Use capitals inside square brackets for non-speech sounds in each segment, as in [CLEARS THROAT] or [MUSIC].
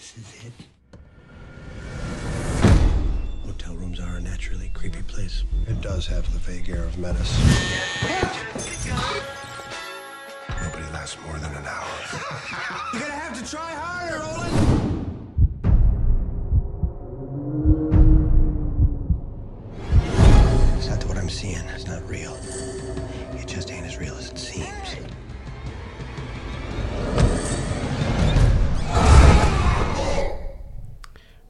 This is it. Hotel rooms are a naturally creepy place. It does have the vague air of menace. Nobody lasts more than an hour. [LAUGHS] You're gonna have to try harder, Roland. It's not what I'm seeing. It's not real. It just ain't as real as it seems.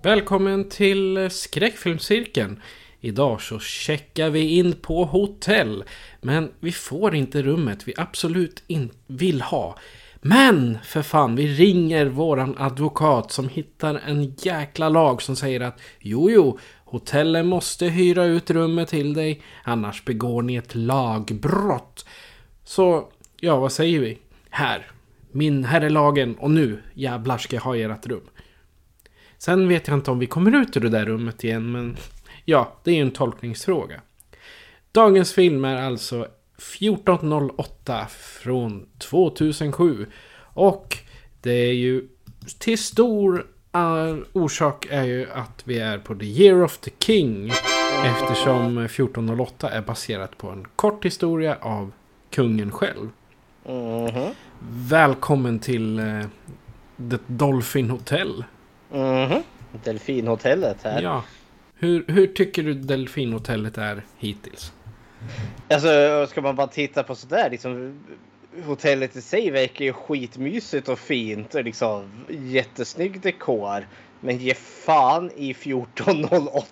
Välkommen till skräckfilmscirkeln. Idag så checkar vi in på hotell. Men vi får inte rummet vi absolut inte vill ha. Men för fan, vi ringer våran advokat som hittar en jäkla lag som säger att jo, jo, hotellen måste hyra ut rummet till dig, annars begår ni ett lagbrott. Så, ja, vad säger vi? Här, min, här är lagen och nu jävlar ska jag ha ert rum. Sen vet jag inte om vi kommer ut ur det där rummet igen, men ja, det är ju en tolkningsfråga. Dagens film är alltså 1408 från 2007. Och det är ju till stor orsak är ju att vi är på the year of the king. Eftersom 1408 är baserat på en kort historia av kungen själv. Välkommen till uh, The Dolphin Hotel. Mhm. Delfinhotellet här. Ja. Hur, hur tycker du Delfinhotellet är hittills? Alltså ska man bara titta på sådär liksom. Hotellet i sig verkar ju skitmysigt och fint och liksom jättesnygg dekor. Men ge fan i 1408.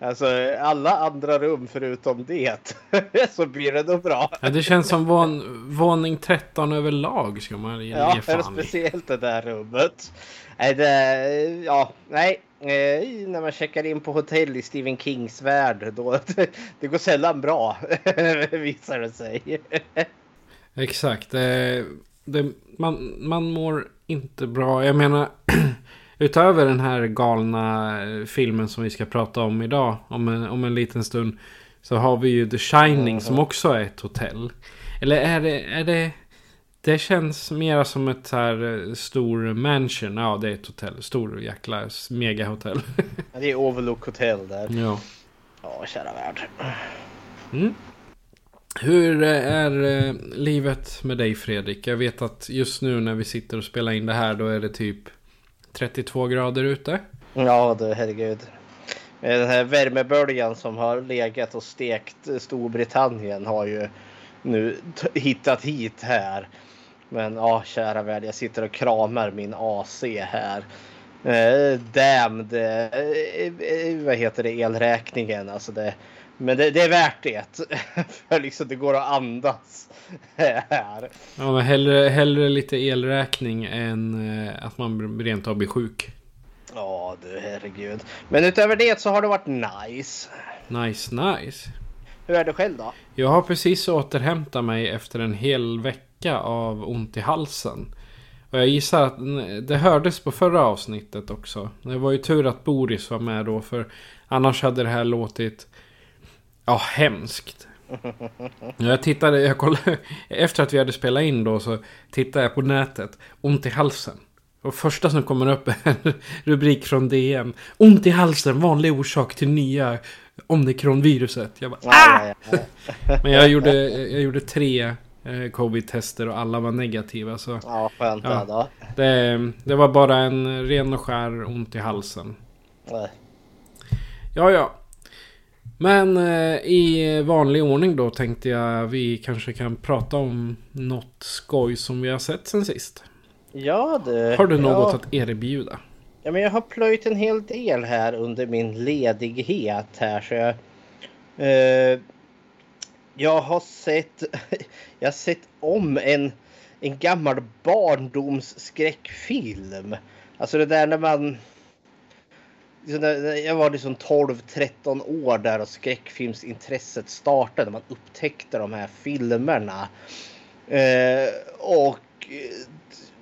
Alltså alla andra rum förutom det. [LAUGHS] så blir det nog bra. Ja, det känns som vån, våning 13 överlag ska man ge, Ja, ge fan i. speciellt det där rummet. Nej, det, ja, nej. Eh, när man checkar in på hotell i Stephen Kings värld, då [LAUGHS] det går sällan bra, [LAUGHS] visar det sig. [LAUGHS] Exakt. Det, det, man, man mår inte bra. Jag menar, [CLEARS THROAT] utöver den här galna eh, filmen som vi ska prata om idag, om en, om en liten stund, så har vi ju The Shining som också är ett hotell. Eller är det... Är det det känns mer som ett så här eh, stor mansion. Ja, det är ett hotell. Stor jäkla megahotell. [LAUGHS] Det är Overlook Hotel där. ja. Ja, kära värld. Mm. Hur eh, är eh, livet med dig Fredrik? Jag vet att just nu när vi sitter och spelar in det här då är det typ 32 grader ute. Ja, du herregud. Med Den här värmeböljan som har legat och stekt Storbritannien har ju nu hittat hit här. Men ja, kära värld, jag sitter och kramar min AC här. Eh, damned, eh, eh, vad heter det, elräkningen. Alltså det, men det, det är värt det. [LAUGHS] För liksom det går att andas här. Ja, men hellre, hellre lite elräkning än eh, att man rent av blir sjuk. Ja, du herregud. Men utöver det så har det varit nice. Nice, nice. Hur är det själv då? Jag har precis återhämtat mig efter en hel vecka av ont i halsen. Och jag gissar att det hördes på förra avsnittet också. Det var ju tur att Boris var med då för annars hade det här låtit ja, hemskt. [LAUGHS] Jag tittade, jag kollade, efter att vi hade spelat in då så tittade jag på nätet. Ont i halsen. Och första som kommer upp är en rubrik från DN. Ont i halsen, vanlig orsak till nya omikronviruset. Jag bara, ah! Men jag gjorde, jag gjorde tre covid-tester och alla var negativa. Så ja skönt Ja. då. det, det var bara en ren och skär ont i halsen. Nej. Ja, ja. Men eh, i vanlig ordning då tänkte jag vi kanske kan prata om något skoj som vi har sett sen sist. Ja du. Har du något ja. att erbjuda? Ja, men jag har plöjt en hel del här under min ledighet här så jag... Eh, jag har sett... [LAUGHS] Jag har sett om en, en gammal barndomsskräckfilm. Alltså det där när man... Liksom jag var liksom 12-13 år där och skräckfilmsintresset startade. Man upptäckte de här filmerna. Eh, och eh,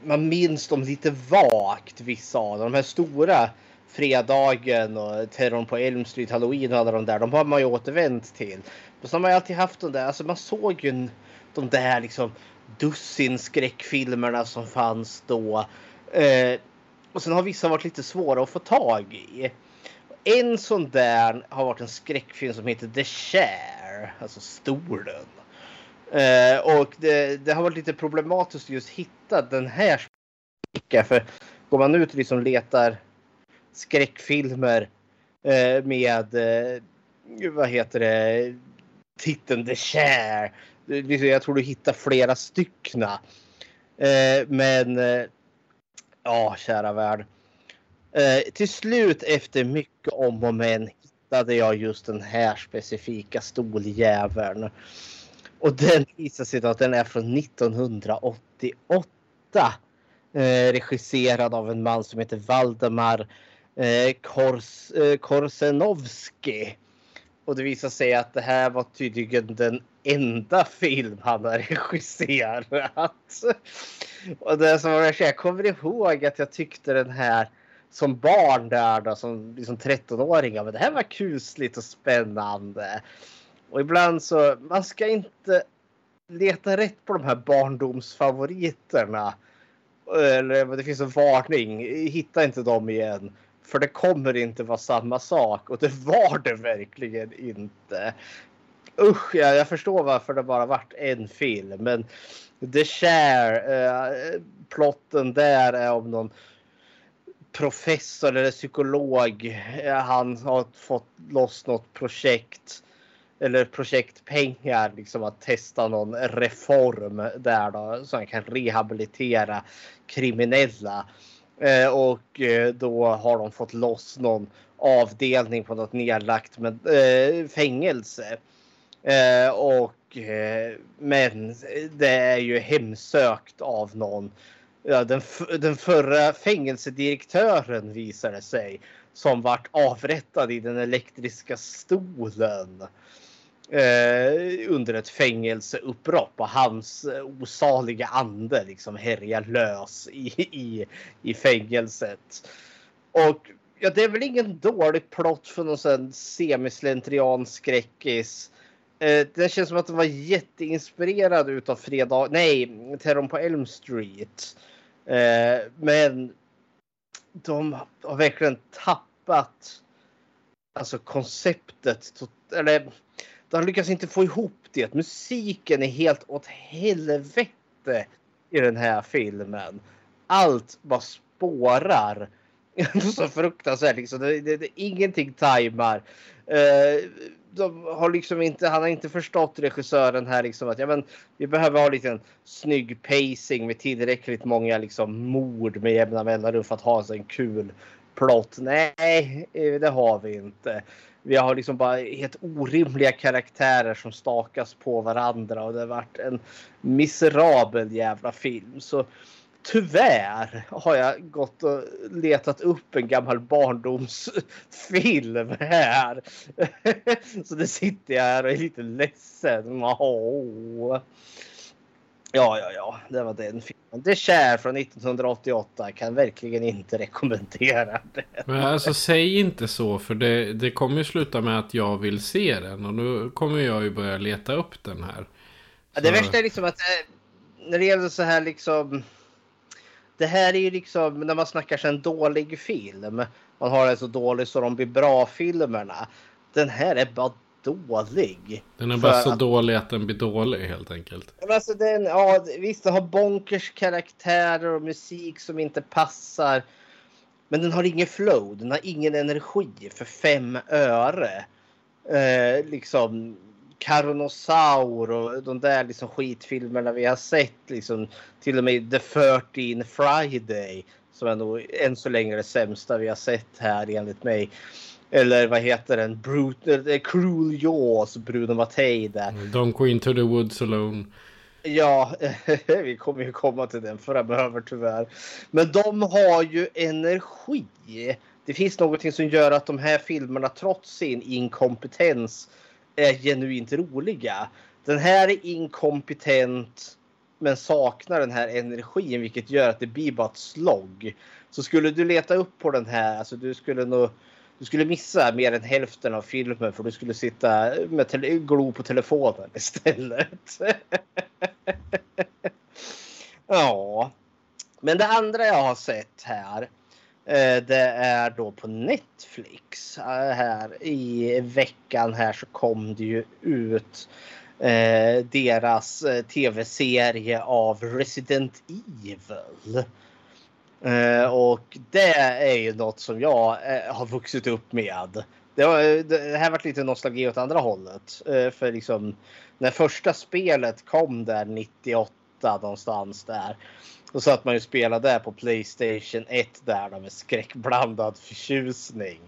man minns dem lite vagt vissa av dem. De här stora Fredagen och Terrorn på Elm Street, Halloween och alla de där. De har man ju återvänt till. Och så har man ju alltid haft de där. Alltså man såg ju de där liksom dussin skräckfilmerna som fanns då. Eh, och sen har vissa varit lite svåra att få tag i. En sån där har varit en skräckfilm som heter The Chair, alltså stolen. Eh, och det, det, har varit lite problematiskt just hitta den här för går man ut och liksom letar skräckfilmer eh, med eh, vad heter det titeln The Chair. Jag tror du hittar flera styckna. Eh, men eh, ja, kära värld. Eh, till slut efter mycket om och men hittade jag just den här specifika stoljäveln. Och den visar sig att den är från 1988. Eh, regisserad av en man som heter Valdemar eh, Kors, eh, Korsenovski. Och det visar sig att det här var tydligen den enda film han har [LAUGHS] regisserat. Och det som var jag kommer ihåg att jag tyckte den här som barn där då, som liksom 13-åring. Men det här var kusligt och spännande. Och ibland så, man ska inte leta rätt på de här barndomsfavoriterna. Eller det finns en varning, hitta inte dem igen. För det kommer inte vara samma sak och det var det verkligen inte. Usch, ja, jag förstår varför det bara varit en film. Men The Share, eh, plotten där är om någon professor eller psykolog. Eh, han har fått loss något projekt eller projektpengar liksom att testa någon reform där då så han kan rehabilitera kriminella. Eh, och eh, då har de fått loss någon avdelning på något nedlagt med, eh, fängelse. Eh, och, eh, men det är ju hemsökt av någon. Ja, den, den förra fängelsedirektören visade sig som vart avrättad i den elektriska stolen eh, under ett fängelseupplopp och hans eh, osaliga ande liksom härjar lös i, i, i fängelset. Och ja, det är väl ingen dålig plott för någon semislentrian skräckis. Eh, det känns som att den var jätteinspirerad utav Fredag, nej, Terrorn på Elm Street. Eh, men de har verkligen tappat alltså konceptet. Eller de lyckas inte få ihop det. Musiken är helt åt helvete i den här filmen. Allt bara spårar. [LAUGHS] så fruktansvärt liksom. Det, det, det, ingenting tajmar. Eh, de har liksom inte, han har inte förstått regissören här liksom att ja, men, vi behöver ha lite en snygg pacing med tillräckligt många liksom mord med jämna mellanrum för att ha en kul plott. Nej, eh, det har vi inte. Vi har liksom bara helt orimliga karaktärer som stakas på varandra och det har varit en miserabel jävla film. Så tyvärr har jag gått och letat upp en gammal barndomsfilm här. [LAUGHS] Så det sitter jag här och är lite ledsen. Oh. Ja, ja, ja, det var den filmen. The Share från 1988 kan verkligen inte rekommendera den. Men alltså säg inte så för det, det kommer ju sluta med att jag vill se den och nu kommer jag ju börja leta upp den här. Ja, det värsta är liksom att eh, när det gäller så här liksom. Det här är ju liksom när man snackar så en dålig film. Man har en så dålig så de blir bra filmerna. Den här är bara dålig. Den är bara så att... dålig att den blir dålig helt enkelt. Alltså den, ja, visst, den har bonkers karaktärer och musik som inte passar. Men den har ingen flow, den har ingen energi för fem öre. Eh, liksom Carnosaur och de där liksom skitfilmerna vi har sett. Liksom, till och med The 13 Friday. Som är nog än så länge det sämsta vi har sett här enligt mig. Eller vad heter den? Brut, Cruel Jaws, Bruno Mattei där. Don't go into the woods alone. Ja, [LAUGHS] vi kommer ju komma till den framöver tyvärr. Men de har ju energi. Det finns någonting som gör att de här filmerna trots sin inkompetens är genuint roliga. Den här är inkompetent men saknar den här energin vilket gör att det blir bara ett slogg. Så skulle du leta upp på den här, alltså du skulle nog du skulle missa mer än hälften av filmen för du skulle sitta med tele- glo på telefonen [LAUGHS] istället. [LAUGHS] ja. Men det andra jag har sett här. Eh, det är då på Netflix. Eh, här i veckan här så kom det ju ut eh, deras tv-serie av Resident Evil. Eh, och det är ju något som jag eh, har vuxit upp med. Det, var, eh, det här varit lite nostalgi åt andra hållet. Eh, för liksom när första spelet kom där 98 någonstans där. Då satt man ju och spelade där på Playstation 1 där då med skräckblandad förtjusning.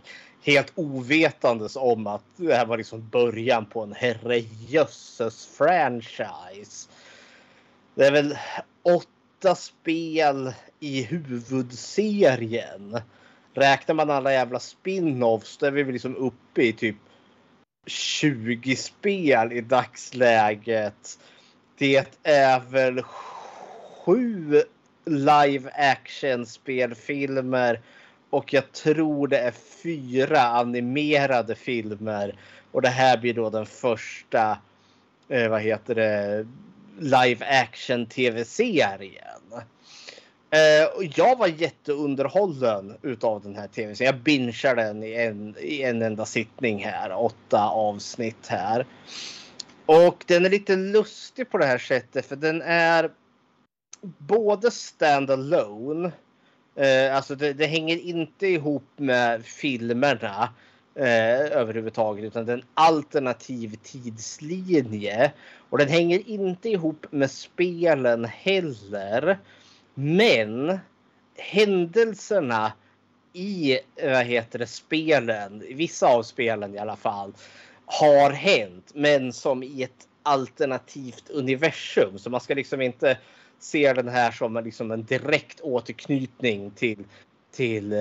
Helt ovetandes om att det här var liksom början på en herrejösses franchise. Det är väl åtta spel i huvudserien. Räknar man alla jävla spin-offs då är vi väl liksom uppe i typ 20 spel i dagsläget. Det är väl sju live action spelfilmer och jag tror det är fyra animerade filmer. Och det här blir då den första, eh, vad heter det, live action tv-serien. Eh, och jag var jätteunderhållen utav den här tv-serien. Jag bingeade den i en, i en enda sittning här. Åtta avsnitt här. Och den är lite lustig på det här sättet för den är både stand-alone. Eh, alltså det, det hänger inte ihop med filmerna eh, överhuvudtaget utan det är en alternativ tidslinje. Och den hänger inte ihop med spelen heller. Men händelserna i vad heter det, spelen, vissa av spelen i alla fall, har hänt men som i ett alternativt universum. Så man ska liksom inte se den här som liksom en direkt återknytning till, till eh,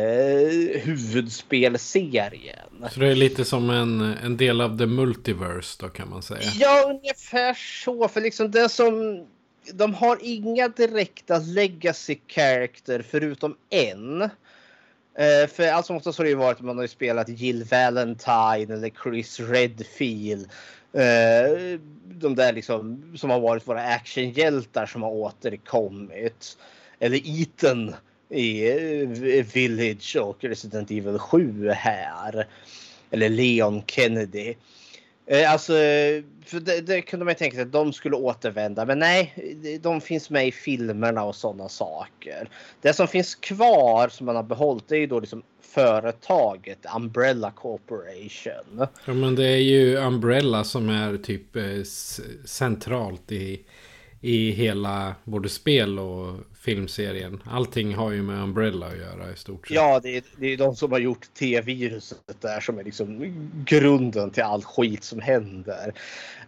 huvudspelserien. Så det är lite som en, en del av the multiverse då kan man säga. Ja, ungefär så. För liksom det som... De har inga direkta legacy character förutom en. Eh, för allt som oftast har det ju varit att man har ju spelat Jill Valentine eller Chris Redfield. Eh, de där liksom som har varit våra actionhjältar som har återkommit. Eller Ethan i eh, Village och Resident Evil 7 här. Eller Leon Kennedy. Eh, alltså, för det, det kunde man ju tänka sig att de skulle återvända. Men nej, de finns med i filmerna och sådana saker. Det som finns kvar som man har behållit är ju då liksom företaget Umbrella Corporation. Ja men det är ju Umbrella som är typ eh, centralt i, i hela både spel och filmserien. Allting har ju med Umbrella att göra i stort sett. Ja, det är, det är de som har gjort T-viruset där som är liksom grunden till all skit som händer.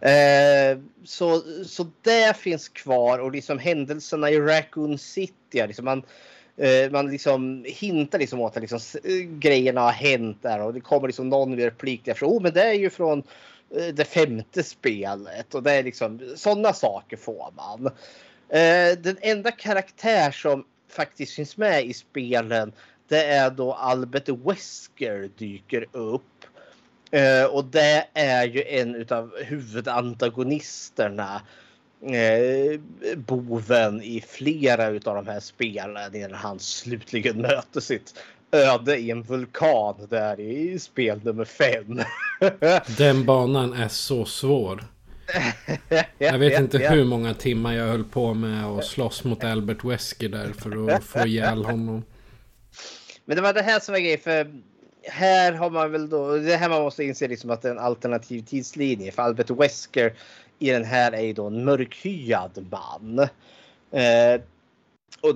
Eh, så, så det finns kvar och liksom händelserna i Raccoon City. Liksom man, eh, man liksom hintar liksom åt att liksom, eh, grejerna har hänt där och det kommer liksom någon replik där. Oh, men det är ju från eh, det femte spelet och det är liksom sådana saker får man. Eh, den enda karaktär som faktiskt finns med i spelen det är då Albert Wesker dyker upp. Eh, och det är ju en utav huvudantagonisterna. Eh, boven i flera utav de här spelen innan han slutligen möter sitt öde i en vulkan där i spel nummer fem. [LAUGHS] Den banan är så svår. Jag vet inte hur många timmar jag höll på med att slåss mot Albert Wesker där för att få ihjäl honom. Men det var det här som var grejen för här har man väl då, det här man måste inse liksom att det är en alternativ tidslinje för Albert Wesker i den här är ju då en mörkhyad man. Eh, och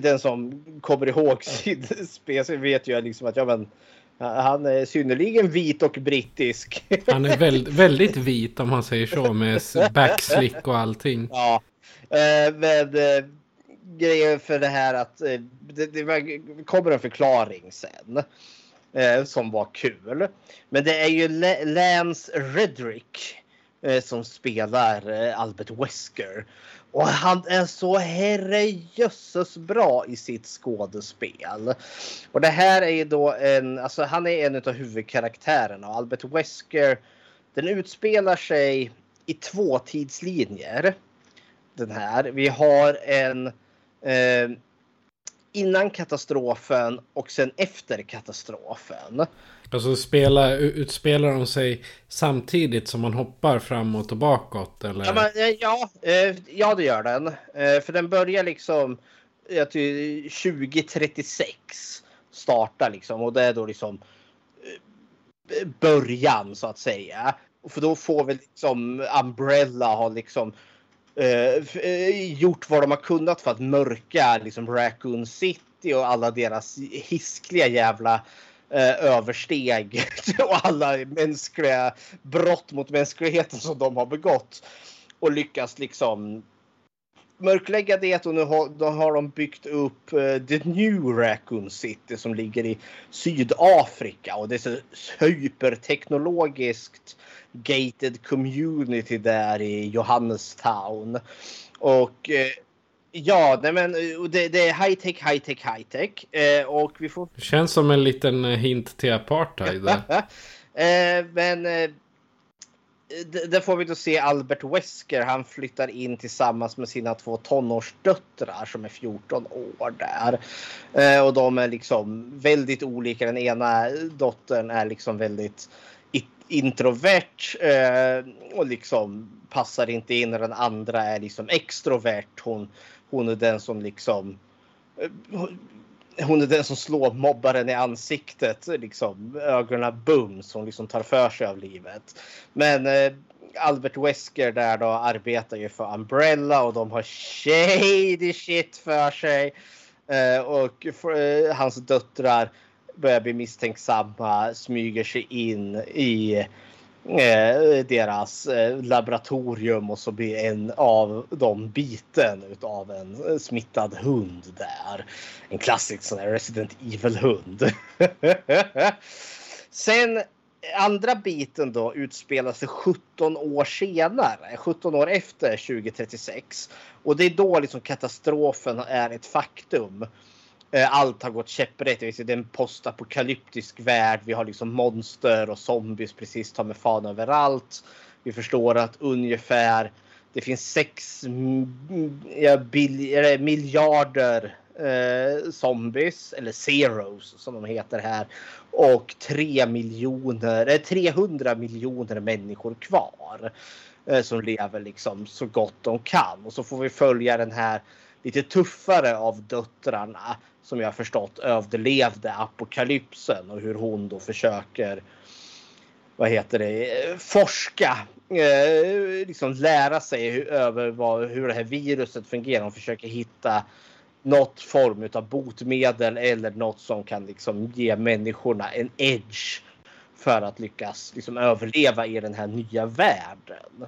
den som kommer ihåg [LAUGHS] sin spel vet ju liksom att ja men Han är synnerligen vit och brittisk. [LAUGHS] Han är väldigt, väldigt vit om man säger så med backslick och allting. [LAUGHS] Ja, eh, men eh, grejen för det här att eh, det, det kommer en förklaring sen som var kul. Men det är ju Lance Redrick som spelar Albert Wesker. Och han är så herrejösses bra i sitt skådespel. Och det här är ju då en, alltså han är en av huvudkaraktärerna. Albert Wesker, den utspelar sig i två tidslinjer. Den här. Vi har en eh, innan katastrofen och sen efter katastrofen. Alltså spela, utspelar de sig samtidigt som man hoppar framåt och bakåt? Eller? Ja, men, eh, ja, eh, ja, det gör den. Eh, för den börjar liksom 2036 startar liksom och det är då liksom eh, början så att säga. För då får vi liksom Umbrella har liksom eh, eh, gjort vad de har kunnat för att mörka liksom Raccoon City och alla deras hiskliga jävla uh, översteg [LAUGHS] och alla mänskliga brott mot mänskligheten som de har begått. Och lyckas liksom mörklägga det och nu har, då har de byggt upp uh, The New Raccoon City som ligger i Sydafrika och det är så hyperteknologiskt gated community där i Johannestown. Och uh, ja, nej men det, det, är high tech, high tech, high tech. Eh, och vi får... Det känns som en liten eh, hint till apartheid. [LAUGHS] eh, men eh, där får vi då se Albert Wesker. Han flyttar in tillsammans med sina två tonårsdöttrar som är 14 år där. Eh, och de är liksom väldigt olika. Den ena dottern är liksom väldigt introvert eh, och liksom passar inte in den andra är liksom extrovert. Hon, hon är den som liksom eh, hon är den som slår mobbaren i ansiktet. Liksom, ögonen bums. Hon liksom tar för sig av livet. Men eh, Albert Wesker där då arbetar ju för Umbrella och de har shady shit för sig. Eh, och för, eh, hans döttrar börjar bli misstänksamma, smyger sig in i eh, deras eh, laboratorium och så blir en av dem biten av en eh, smittad hund där. En klassisk sån här Resident Evil-hund. [LAUGHS] Sen eh, andra biten då utspelar sig 17 år senare, 17 år efter 2036. Och det är då liksom katastrofen är ett faktum. Eh, allt har gått käpprätt. Det är en postapokalyptisk värld. Vi har liksom monster och zombies precis ta med fan överallt. Vi förstår att ungefär det finns sex ja, miljarder eh, zombies eller zeros som de heter här och 3 miljoner, eh, 300 miljoner människor kvar eh, som lever liksom så gott de kan och så får vi följa den här lite tuffare av döttrarna som jag förstått överlevde apokalypsen och hur hon då försöker vad heter det, forska, eh, liksom lära sig hur, över vad, hur det här viruset fungerar. och försöker hitta något form av botemedel eller något som kan liksom ge människorna en edge för att lyckas liksom överleva i den här nya världen.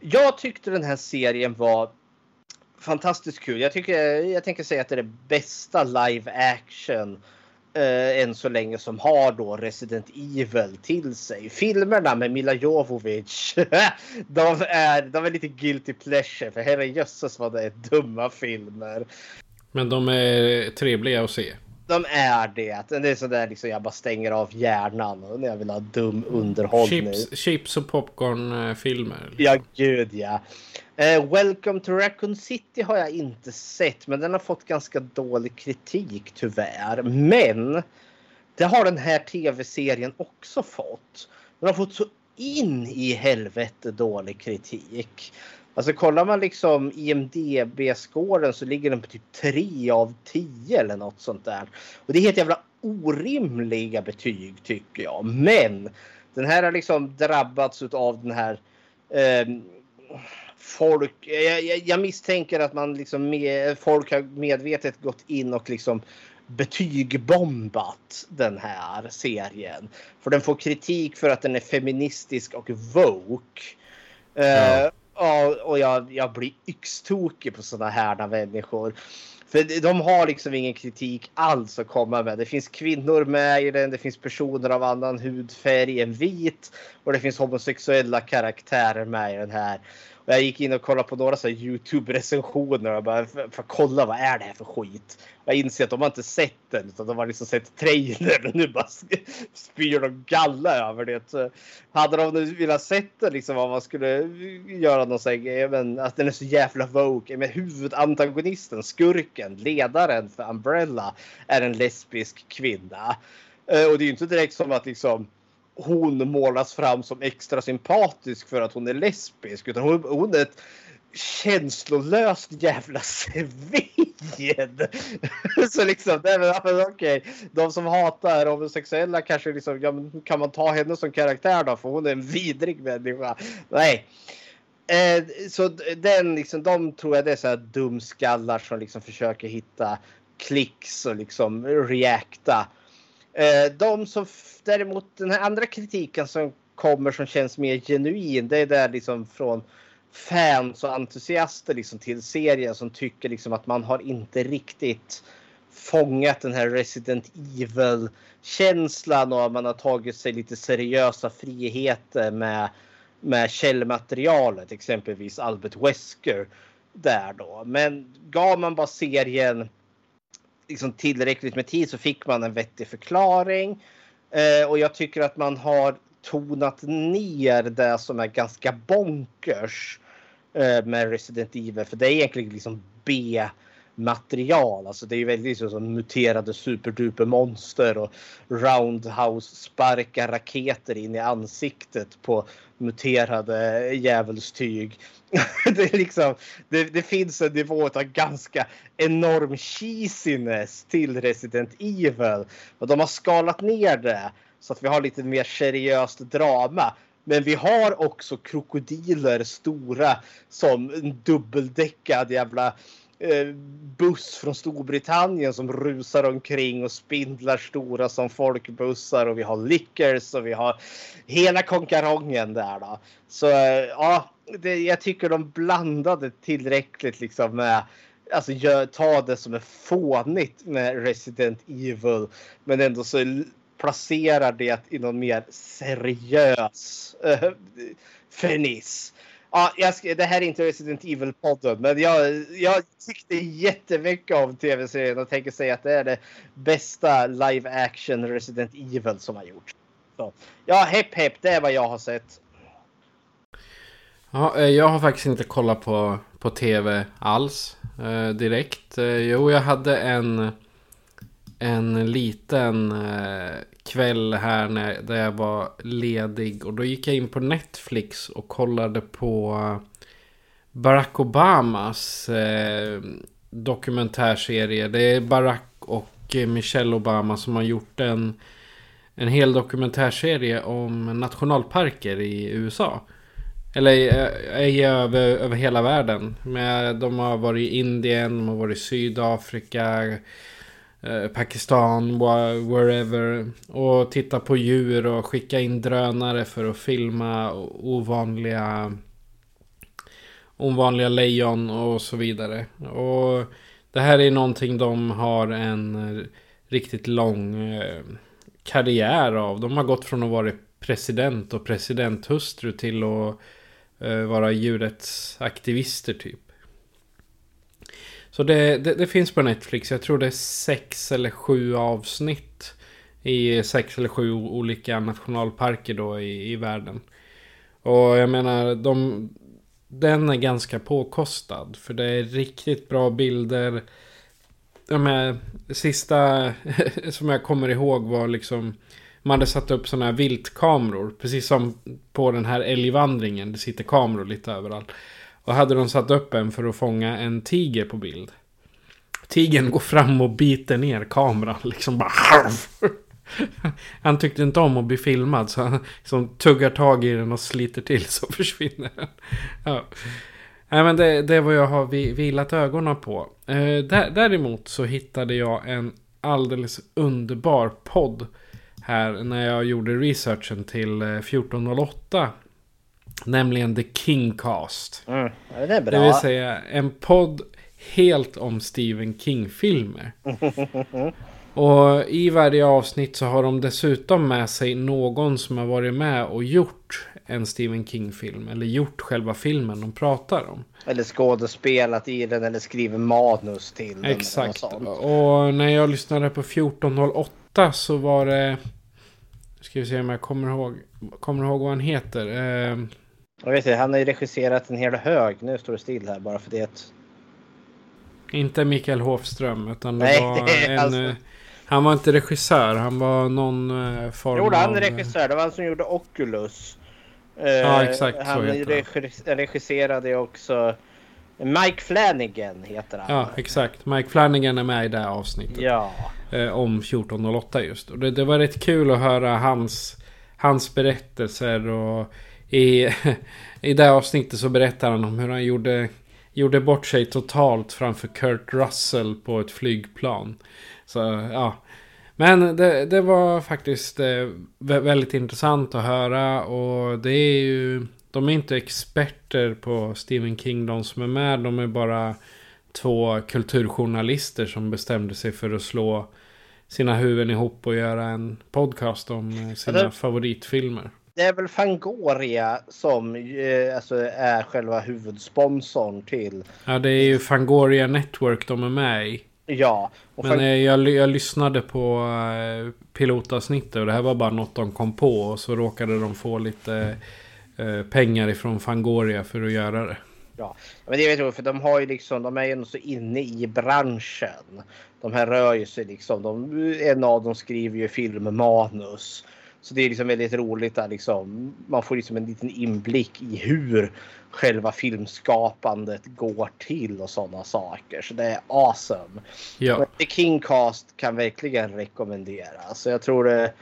Jag tyckte den här serien var fantastiskt kul. Jag, tycker, jag tänker säga att det är det bästa live action eh, än så länge som har då Resident Evil till sig. Filmerna med Mila Jovovich. [LAUGHS] de, är, de är lite guilty pleasure för herrejösses vad det är dumma filmer. Men de är trevliga att se. De är det. Det är sådär liksom jag bara stänger av hjärnan när jag vill ha dum underhållning. Chips, chips och popcornfilmer. Ja, gud ja. Eh, Welcome to Raccoon City har jag inte sett, men den har fått ganska dålig kritik tyvärr. Men det har den här tv-serien också fått. Den har fått så in i helvete dålig kritik. Alltså kollar man liksom IMDB-scoren så ligger den på typ 3 av 10 eller något sånt där. Och det är helt jävla orimliga betyg tycker jag. Men den här har liksom drabbats av den här eh, folk, jag, jag, jag misstänker att man liksom med, folk har medvetet gått in och liksom betygbombat den här serien. För den får kritik för att den är feministisk och woke. Ja. Uh, och jag, jag blir yxtokig på sådana här människor. För de har liksom ingen kritik alls att komma med. Det finns kvinnor med i den, det finns personer av annan hudfärg än vit och det finns homosexuella karaktärer med i den här. Och jag gick in och kollade på några så Youtube-recensioner och bara för, för att kolla vad är det här för skit. Jag inser att de har inte sett den utan de har liksom sett trailern och nu bara spyr de galla över det. hade de nu velat sett den liksom vad man skulle göra någon sån grej, men att den är så jävla woke. Men huvudantagonisten, skurken, ledaren för Umbrella är en lesbisk kvinna. Eh, och det är ju inte direkt som att liksom hon målas fram som extra sympatisk för att hon är lesbisk. Utan hon, hon är ett känslolöst jävla [LAUGHS] svin. så liksom, alltså, okej, okay. de som hatar homosexuella kanske liksom, ja, kan man ta henne som karaktär då? För hon är en vidrig människa. Nej. Eh, så den liksom, de tror jag det är så här dumskallar som liksom försöker hitta klicks och liksom reacta Eh, de som däremot den här andra kritiken som kommer som känns mer genuin. Det är där liksom från fans och entusiaster liksom till serien som tycker liksom att man har inte riktigt fångat den här Resident Evil känslan och man har tagit sig lite seriösa friheter med, med källmaterialet, exempelvis Albert Wesker där då. Men gav man bara serien liksom tillräckligt med tid så fick man en vettig förklaring. Eh, och jag tycker att man har tonat ner det som är ganska bonkers eh, med Resident Evil. För det är egentligen liksom B material. Alltså det är ju väldigt liksom, som muterade superduper monster och roundhouse sparkar raketer in i ansiktet på muterade djävulstyg. [LAUGHS] det, är liksom, det, det, finns en nivå av ganska enorm cheesiness till Resident Evil. Och de har skalat ner det så att vi har lite mer seriöst drama. Men vi har också krokodiler stora som en dubbeldäckad jävla eh, buss från Storbritannien som rusar omkring och spindlar stora som folkbussar och vi har Lickers och vi har hela konkarongen där då. Så eh, ja, det, jag tycker de blandade tillräckligt liksom med Alltså gör, ta det som är fånigt med Resident Evil men ändå så placerar det i någon mer seriös eh, äh, finiss. Ja, jag, det här är inte Resident Evil-podden, men jag, jag tyckte jättemycket om tv-serien och tänker säga att det är det bästa live action Resident Evil som har gjorts. Så, ja, hepp hepp, det är vad jag har sett. Ja, eh, jag har faktiskt inte kollat på, på tv alls eh, direkt. Eh, jo, jag hade en, en liten eh, kväll här när, där jag var ledig. Och då gick jag in på Netflix och kollade på Barack Obamas eh, dokumentärserie. Det är Barack och Michelle Obama som har gjort en, en hel dokumentärserie om nationalparker i USA. Eller eh, ej över, över hela världen. Men de har varit i Indien, de har varit i Sydafrika, Eh, Pakistan, wherever. Och titta på djur och skicka in drönare för att filma ovanliga, ovanliga lejon och så vidare. Och det här är någonting de har en riktigt lång eh, karriär av. De har gått från att vara president och presidenthustru till att Eh, vara djurrättsaktivister typ. Så det, det, det, finns på Netflix. Jag tror det är sex eller sju avsnitt. I sex eller sju olika nationalparker då i, i världen. Och jag menar, de, den är ganska påkostad. För det är riktigt bra bilder. De här sista [LAUGHS] som jag kommer ihåg var liksom... Man hade satt upp sådana här viltkameror. Precis som på den här älgvandringen. Det sitter kameror lite överallt. Och hade de satt upp en för att fånga en tiger på bild. Tigern går fram och biter ner kameran. Liksom bara... [LAUGHS] Han tyckte inte om att bli filmad så han liksom tuggar tag i den och sliter till så [LAUGHS] försvinner den. Ja. Nej men det, det är vad jag har vilat ögonen på. Eh, däremot så hittade jag en alldeles underbar podd här när jag gjorde researchen till eh, 1408. Nämligen The Kingcast. Mm. Ja, det är bra. Det vill säga en podd helt om Stephen King-filmer. [LAUGHS] Och i varje avsnitt så har de dessutom med sig någon som har varit med och gjort en Stephen King-film. Eller gjort själva filmen de pratar om. Eller skådespelat i den eller skriver manus till den. Exakt. Och när jag lyssnade på 1408 så var det... Ska vi se om jag kommer ihåg, kommer ihåg vad han heter. Eh, Jag vet inte, han har ju regisserat en hel hög. Nu står det still här bara för det. inte Mikael Hofström utan det Nej, var det [LAUGHS] är en... alltså- eh, Han var inte regissör, han var någon eh, form Jo, han av... är regissör. Det var han som gjorde Oculus. Eh, Ja, exakt, så Han regis- regisserade också Mike Flanagan heter han. Ja, exakt. Mike Flanagan är med i det här avsnittet. Ja. Eh, om 1408 just. Och det, det var rätt kul att höra hans, hans berättelser. Och i, [LAUGHS] I det här avsnittet så berättar han om hur han gjorde, gjorde bort sig totalt framför Kurt Russell på ett flygplan. Så ja. Men det, det var faktiskt eh, vä- väldigt intressant att höra. Och det är ju... De är inte experter på Stephen King de som är med. De är bara två kulturjournalister som bestämde sig för att slå sina huvuden ihop och göra en podcast om eh, sina Alltså- favoritfilmer. Det är väl Fangoria som eh, alltså, är själva huvudsponsorn till. Ja, det är ju Fangoria Network de är med i. Ja. Men Fang- eh, jag, jag lyssnade på pilotavsnittet och det här var bara något de kom på. Och så råkade de få lite eh, pengar ifrån Fangoria för att göra det. Ja, men det vet jag för de har ju liksom, de är ju så inne i branschen. De här rör ju sig liksom. De, en av dem skriver ju filmmanus. Så det är liksom väldigt roligt att liksom, man får liksom en liten inblick i hur själva filmskapandet går till och sådana saker. Så det är awesome. Ja, Men The Kingcast kan verkligen rekommenderas. Så jag tror det,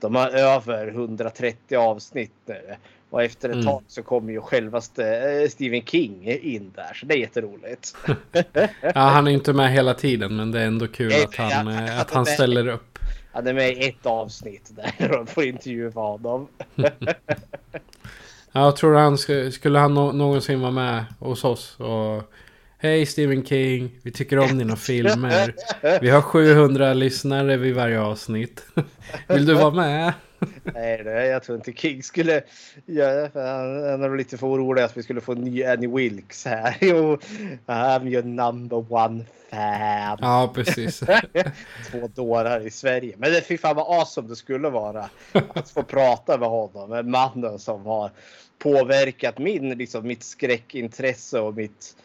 de har över 130 avsnitt nu. Och efter ett Mm. tag så kommer ju självaste eh, Stephen King in där. Så det är jätteroligt. [LAUGHS] ja han är inte med hela tiden men det är ändå kul att han, eh, att att han ställer upp. Han är med i ett avsnitt där de får intervjua honom. [LAUGHS] Ja, jag tror han sk- skulle han nå- någonsin vara med hos oss och Hej Stephen King, vi tycker om dina [LAUGHS] filmer. Vi har 700 lyssnare vid varje avsnitt. Vill du vara med? [LAUGHS] Nej, det, jag tror inte King skulle göra det. Han, han är lite för orolig att vi skulle få en ny Annie Wilkes här. [LAUGHS] Jo, I'm your number one fan. Ja, precis. [LAUGHS] Två dårar i Sverige. Men det fy fan vad awesome det skulle vara. Att få prata med honom. Med mannen som har påverkat min, liksom, mitt skräckintresse och mitt,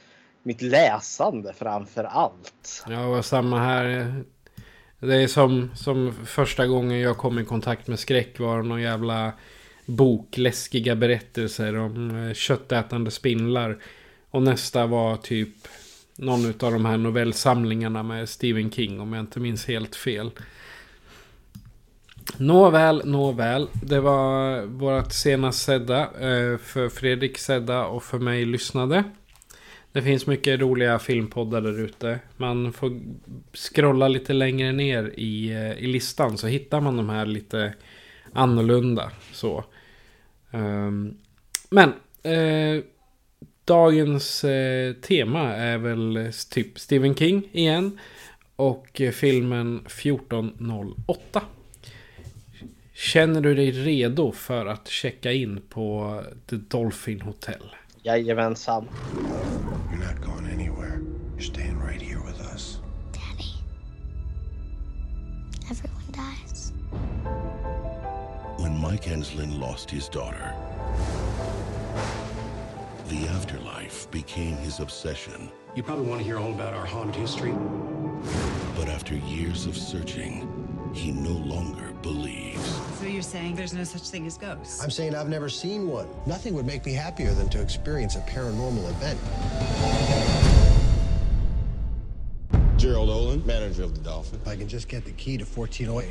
mitt läsande framför allt. Ja, och samma här. Det är som, som första gången jag kom i kontakt med skräck var någon jävla bokläskiga berättelser om eh, köttätande spindlar. Och nästa var typ någon av de här novellsamlingarna med Stephen King om jag inte minns helt fel. Nåväl, nåväl. Det var vårt senast sedda. Eh, för Fredrik sedda och för mig lyssnade. Det finns mycket roliga filmpoddar där ute. Man får scrolla lite längre ner i, eh, i listan så hittar man de här lite annorlunda. Så. Ehm, men eh, dagens eh, tema är väl eh, typ Stephen King igen. Och eh, filmen 1408. Känner du dig redo för att checka in på The Dolphin Hotel? Jajamensan. You're not going anywhere. You're staying right here with us. Daddy. Everyone dies. When Mike Enslin lost his daughter, the afterlife became his obsession. You probably want to hear all about our haunted history. But after years of searching, he no longer believes. So you're saying there's no such thing as ghosts? I'm saying I've never seen one. Nothing would make me happier than to experience a paranormal event. Gerald Olin, manager of the Dolphin. If I can just get the key to 1408.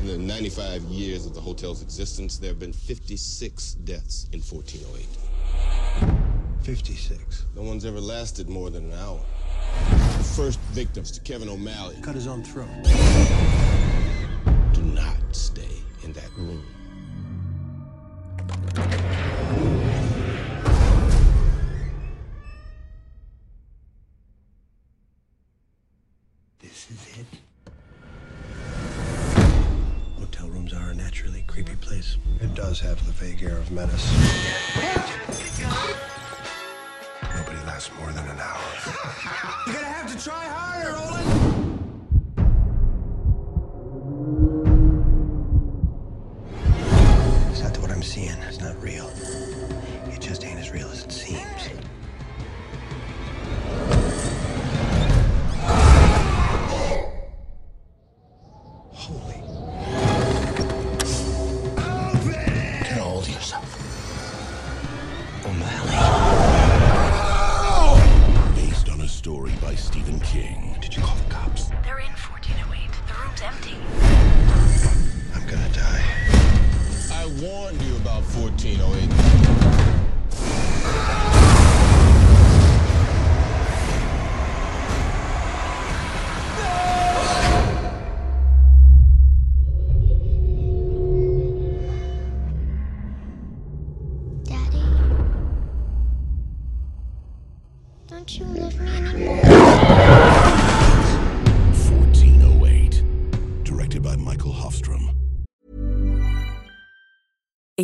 In the 95 years of the hotel's existence, there have been 56 deaths in 1408. 56. No one's ever lasted more than an hour. The first victims to Kevin O'Malley. Cut his own throat. Do not stay in that room. This is it. Hotel rooms are a naturally creepy place. It does have the vague air of menace. Nobody lasts more than an hour. [LAUGHS] You're gonna have to try harder, Roland.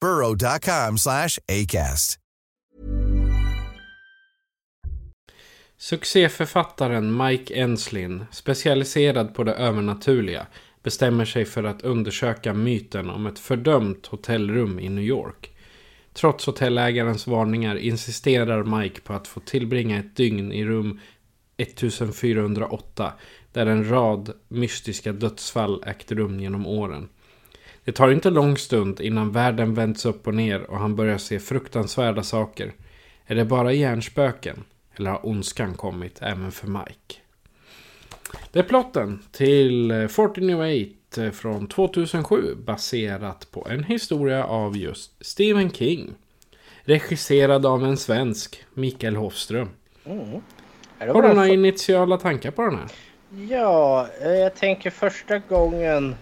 burrow.com slash ACAST. Succéförfattaren Mike Enslin, specialiserad på det övernaturliga, bestämmer sig för att undersöka myten om ett fördömt hotellrum i New York. Trots hotellägarens varningar insisterar Mike på att få tillbringa ett dygn i rum 1408 där en rad mystiska dödsfall ägt rum genom åren. Det tar inte lång stund innan världen vänds upp och ner och han börjar se fruktansvärda saker. Är det bara hjärnspöken? Eller har ondskan kommit även för Mike? Det är plotten till 1408 från 2007 baserat på en historia av just Stephen King. Regisserad av en svensk, Mikael Hofström. Mm. Har du några initiala tankar på den här? Ja, eh, jag tänker första gången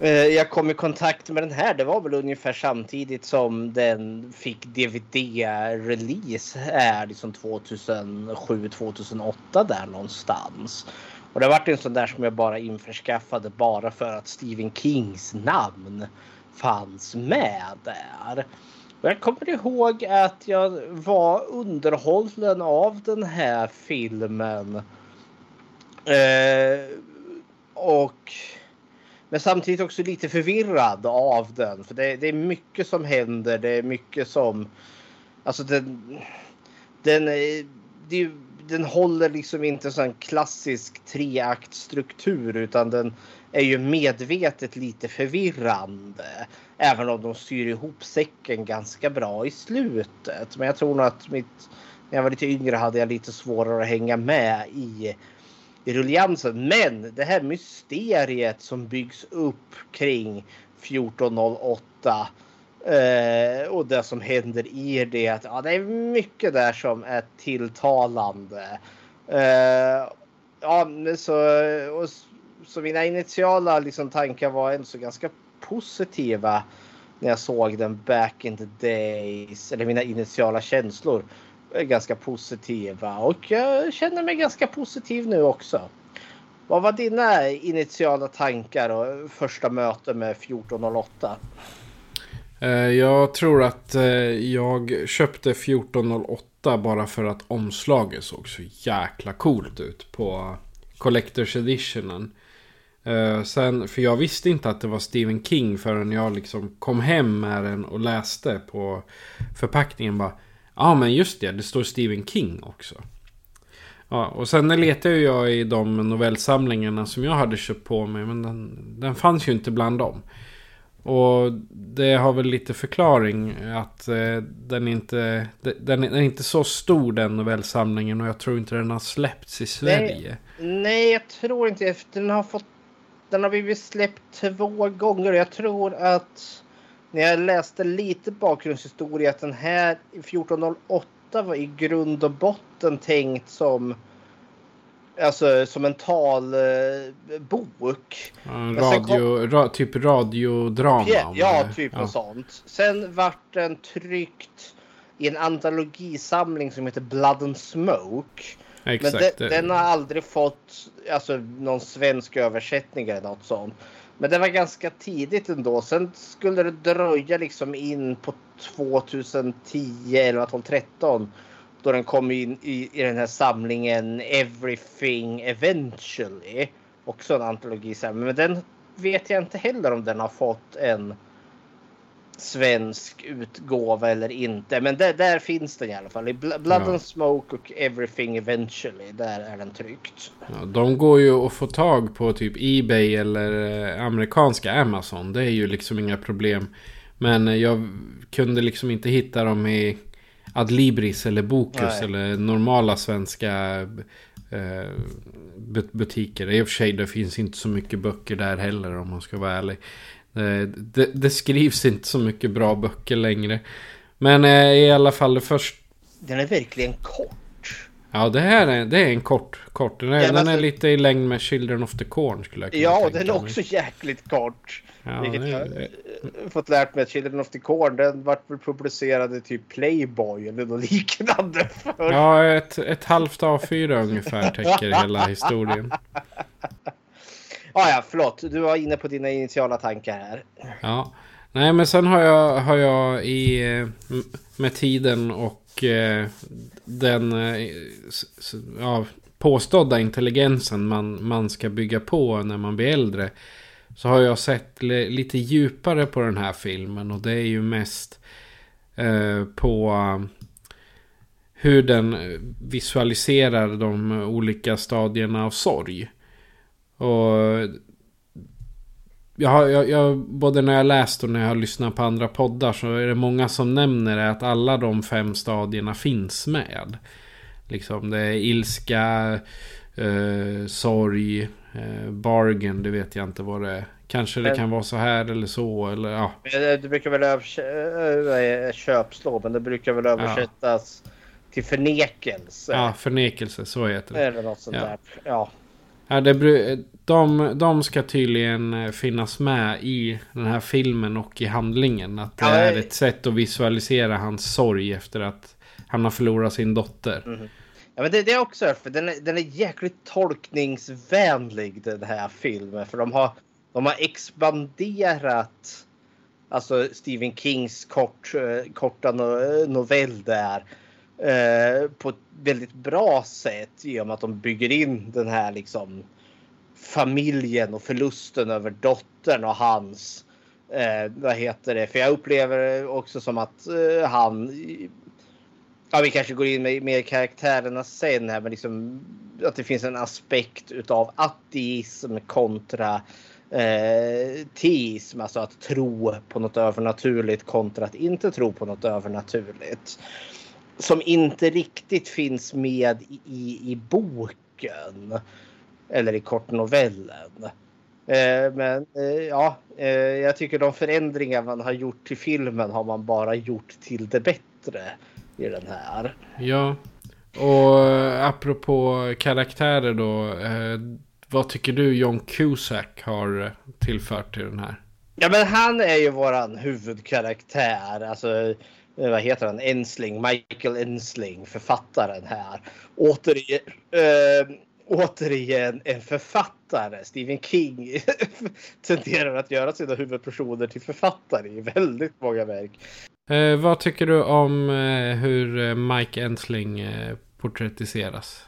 Eh, jag kom i kontakt med den här. Det var väl ungefär samtidigt som den fick DVD-release här liksom 2007-2008 där någonstans. Och det var en sån där som jag bara införskaffade bara för att Stephen Kings namn fanns med där. Och jag kommer ihåg att jag var underhållen av den här filmen. Eh, och men samtidigt också lite förvirrad av den. För det, det, är mycket som händer. Det är mycket som... Alltså den... Den, det, den håller liksom inte en sån klassisk treaktstruktur utan den är ju medvetet lite förvirrande. Även om de styr ihop säcken ganska bra i slutet. Men jag tror nog att mitt när jag var lite yngre hade jag lite svårare att hänga med i, i rulliansen. Men det här mysteriet som byggs upp kring 1408 eh, och det som händer i det. Att, ja, det är mycket där som är tilltalande. Eh, ja, så, och, så mina initiala liksom, tankar var ändå så ganska positiva när jag såg den back in the days. Eller mina initiala känslor är ganska positiva och jag känner mig ganska positiv nu också. Vad var dina initiala tankar och första möte med 1408? Eh, jag tror att eh, jag köpte 1408 bara för att omslaget såg så jäkla coolt ut på Collector's Editionen. Eh, sen, för jag visste inte att det var Stephen King förrän jag liksom kom hem med den och läste på förpackningen. Ja men just det, det står Stephen King också. Ja, och sen letade jag i de novellsamlingarna som jag hade köpt på mig. Men den, den fanns ju inte bland dem. Och det har väl lite förklaring att eh, den, inte, den, den, är inte så stor den novellsamlingen. Och jag tror inte den har släppts i Sverige. Nej, nej jag tror inte Den har fått den har blivit släppt två gånger. Jag tror att när jag läste lite bakgrundshistoria att den här 1408 var i grund och botten tänkt som Alltså som en talbok. Radio, kom... ra, typ radiodrama. Ja, ja typ ja. något sånt. Sen vart den tryckt i en antologisamling som heter Blood and Smoke. Exakt. Men de, den har aldrig fått alltså, någon svensk översättning eller något sånt. Men det var ganska tidigt ändå. Sen skulle det dröja liksom in på 2010 eller 2013 då den kom in i, i den här samlingen Everything Eventually. Också en antologi. Men den vet jag inte heller om den har fått en svensk utgåva eller inte. Men där, där finns den i alla fall. I Blood ja. and Smoke och Everything Eventually. Där är den tryckt. Ja, de går ju att få tag på typ Ebay eller eh, amerikanska Amazon. Det är ju liksom inga problem. Men jag kunde liksom inte hitta dem i Adlibris eller Bokus Nej. eller normala svenska eh, butiker. I och för sig det finns inte så mycket böcker där heller om man ska vara ärlig. Eh, det, det, skrivs inte så mycket bra böcker längre. Men eh, i alla fall först... Den är verkligen kort. Ja det här är, det är en kort. kort. Den, är, ja, den är lite i längd med Children of the Corn skulle jag kunna Ja och den är också jäkligt kort. Ja, Vilket det, jag det... fått lärt mig att Children of the Corn den vart väl publicerad i typ Playboy eller något liknande. För. Ja ett, ett halvt A4 ungefär täcker hela historien. [LAUGHS] Ah, ja, förlåt. Du var inne på dina initiala tankar här. Ja. Nej, men sen har jag, har jag i, eh, med tiden och eh, den eh, ja, påstådda intelligensen man, man ska bygga på när man blir äldre. Så har jag sett lite djupare på den här filmen. Och det är ju mest eh, på hur den eh, visualiserar de olika stadierna av sorg. Och jag, jag, jag, både när jag läst och när jag har lyssnat på andra poddar så är det många som nämner att alla de fem stadierna finns med. Liksom det är ilska, eh, sorg, eh, bargain, det vet jag inte vad det är. Kanske det kan vara så här eller så eller ja. Det brukar väl översättas, köpslå, men det brukar väl översättas ja. till förnekelse. Ja, förnekelse, så heter det. Eller något sånt ja. där. Ja. Ja, det, de, de ska tydligen eh, finnas med i den här filmen och i handlingen. Att det ja, är ett sätt att visualisera hans sorg efter att han har förlorat sin dotter. Mm. Ja, men det, det är också för den är, den är jäkligt tolkningsvänlig den här filmen. För de har, de har expanderat alltså Stephen Kings kort, eh, korta novell där eh, på ett väldigt bra sätt genom att de bygger in den här liksom familjen och förlusten över dottern och hans. Eh, vad heter det? För jag upplever också som att eh, han. Ja, vi kanske går in med mer karaktärerna sen här, men liksom att det finns en aspekt utav ateism kontra eh, teism, alltså att tro på något övernaturligt kontra att inte tro på något övernaturligt som inte riktigt finns med i, i, i boken. Eller i kortnovellen. Eh, men eh, ja, eh, jag tycker de förändringar man har gjort till filmen har man bara gjort till det bättre i den här. Ja, och apropå karaktärer då. Vad tycker du John Cusack har tillfört till den här? Ja, men han är ju våran huvudkaraktär. Alltså, vad heter han? Ensling, Michael Ensling, författaren här. Återigen, äh, återigen en författare. Stephen King [LAUGHS] tenderar att göra sina huvudpersoner till författare i väldigt många verk. Eh, vad tycker du om eh, hur eh, Mike Ensling eh, porträttiseras?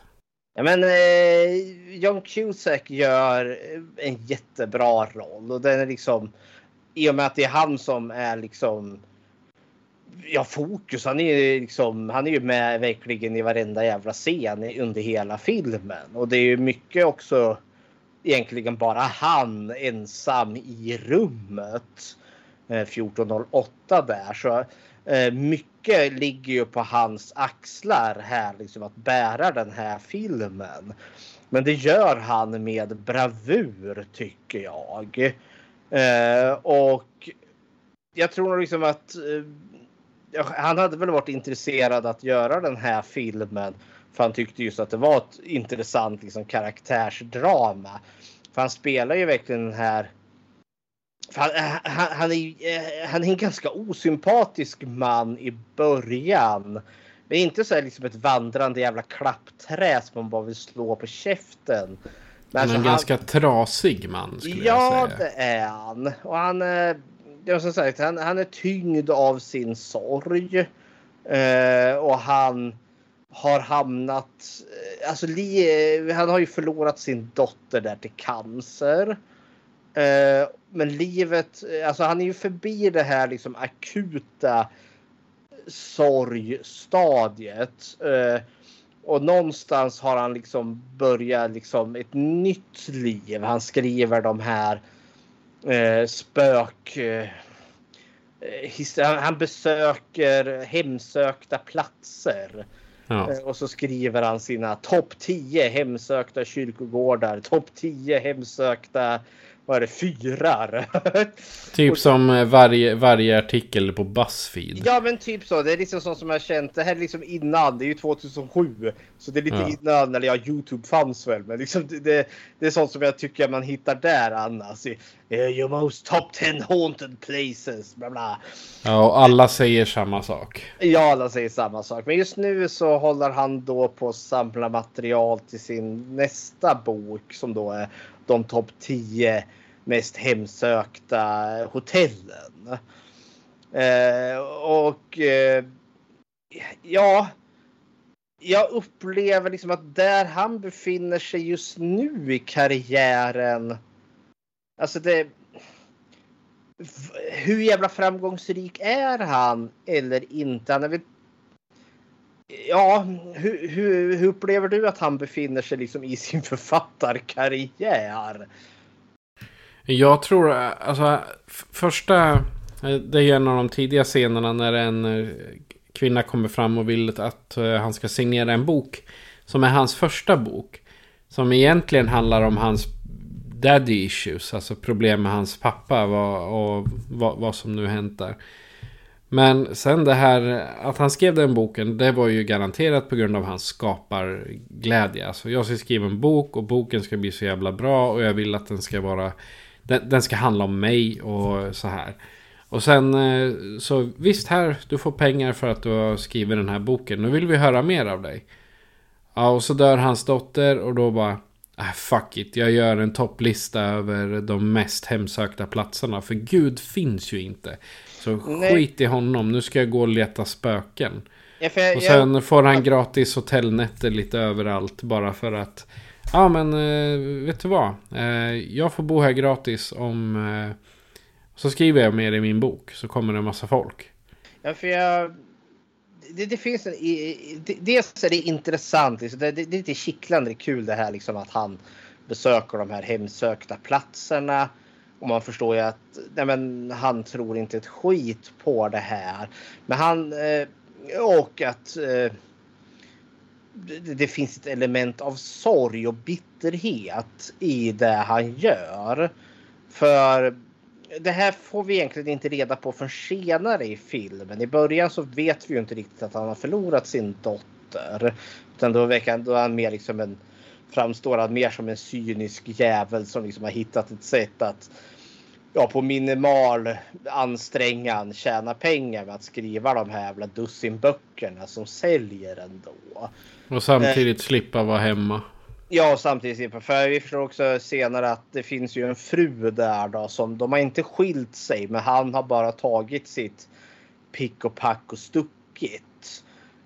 Ja, men eh, John Cusack gör en jättebra roll och den är liksom i och med att det är han som är liksom ja, fokus. Han är ju liksom, han är ju med verkligen i varenda jävla scen under hela filmen och det är ju mycket också egentligen bara han ensam i rummet. Eh, 1408 där så eh, mycket ligger ju på hans axlar här liksom att bära den här filmen. Men det gör han med bravur tycker jag. Eh, och jag tror liksom att han hade väl varit intresserad att göra den här filmen. För han tyckte just att det var ett intressant liksom, karaktärsdrama. För han spelar ju verkligen den här han, han, han, är, han är en ganska osympatisk man i början. Är inte så här liksom ett vandrande jävla klappträ som man bara vill slå på käften. Men han är en alltså, ganska trasig man skulle ja, jag säga. Ja, det är han. Och han är, ja, som sagt, han, han är tyngd av sin sorg. Eh, och han har hamnat... Eh, alltså, li, eh, han har ju förlorat sin dotter där till cancer. Eh, men livet, eh, alltså han är ju förbi det här liksom akuta sorgstadiet. Eh, och någonstans har han liksom börjat liksom ett nytt liv. Han skriver de här eh, spök... Eh, han besöker hemsökta platser. Ja. Eh, och så skriver han sina topp 10 hemsökta kyrkogårdar, topp 10 hemsökta vad är det, fyrar. [LAUGHS] typ som eh, varje, varje artikel på Buzzfeed. Ja men typ så. Det är liksom sånt som jag känt. Det här är liksom innan. Det är ju 2007. Så det är lite ja. innan. Eller ja, Youtube fanns väl. Men liksom det, det är sånt som jag tycker man hittar där annars. Your most top 10 haunted places. Bla bla. Ja och alla säger samma sak. Ja alla säger samma sak. Men just nu så håller han då på att samla material till sin nästa bok. Som då är de topp 10 mest hemsökta hotellen. Eh, och eh, ja, jag upplever liksom att där han befinner sig just nu i karriären. Alltså det. Hur jävla framgångsrik är han eller inte? Han är väl, ja, hur, hur, hur upplever du att han befinner sig liksom i sin [LAUGHS] författarkarriär? Jag tror, alltså första, eh, det är en av de tidiga scenerna när en eh, kvinna kommer fram och vill att eh, han ska signera en bok. Som är hans första bok. Som egentligen handlar om hans daddy issues, alltså problem med hans pappa och, och vad, vad som nu hänt där. Men sen det här att han skrev den boken, det var ju garanterat på grund av hans skaparglädje. Alltså jag ska skriva en bok och boken ska bli så jävla bra och jag vill att den ska vara den, den, ska handla om mig och så här. Och sen eh, så visst här, du får pengar för att du har skrivit den här boken. Nu vill vi höra mer av dig. Ja, och så dör hans dotter och då bara ah, Fuck it, jag gör en topplista över de mest hemsökta platserna. För Gud finns ju inte. Så Nej. skit i honom, nu ska jag gå och leta spöken. Ja, jag, och sen jag... får han gratis hotellnätter lite överallt bara för att Ja men eh, vet du vad? Eh, jag får bo här gratis om... Eh, så skriver jag mer i min bok så kommer det en massa folk. Ja för jag... Det, det finns en... Dels är det intressant. Liksom, det, det, det är lite kittlande kul det här liksom att han besöker de här hemsökta platserna. Och man förstår ju att nej men, han tror inte ett skit på det här. Men han... Eh, och att eh, det, det finns ett element av sorg och bitterhet i det han gör. För det här får vi egentligen inte reda på förrän senare i filmen. I början så vet vi ju inte riktigt att han har förlorat sin dotter. Utan då, verkar, då är han mer liksom en, framstår han mer som en cynisk jävel som liksom har hittat ett sätt att ja, på minimal ansträngan tjäna pengar med att skriva de här jävla dussinböckerna som säljer ändå. Och samtidigt eh, slippa vara hemma. Ja, samtidigt. För vi förstår också senare att det finns ju en fru där då som de har inte skilt sig, men han har bara tagit sitt pick och pack och stuckit.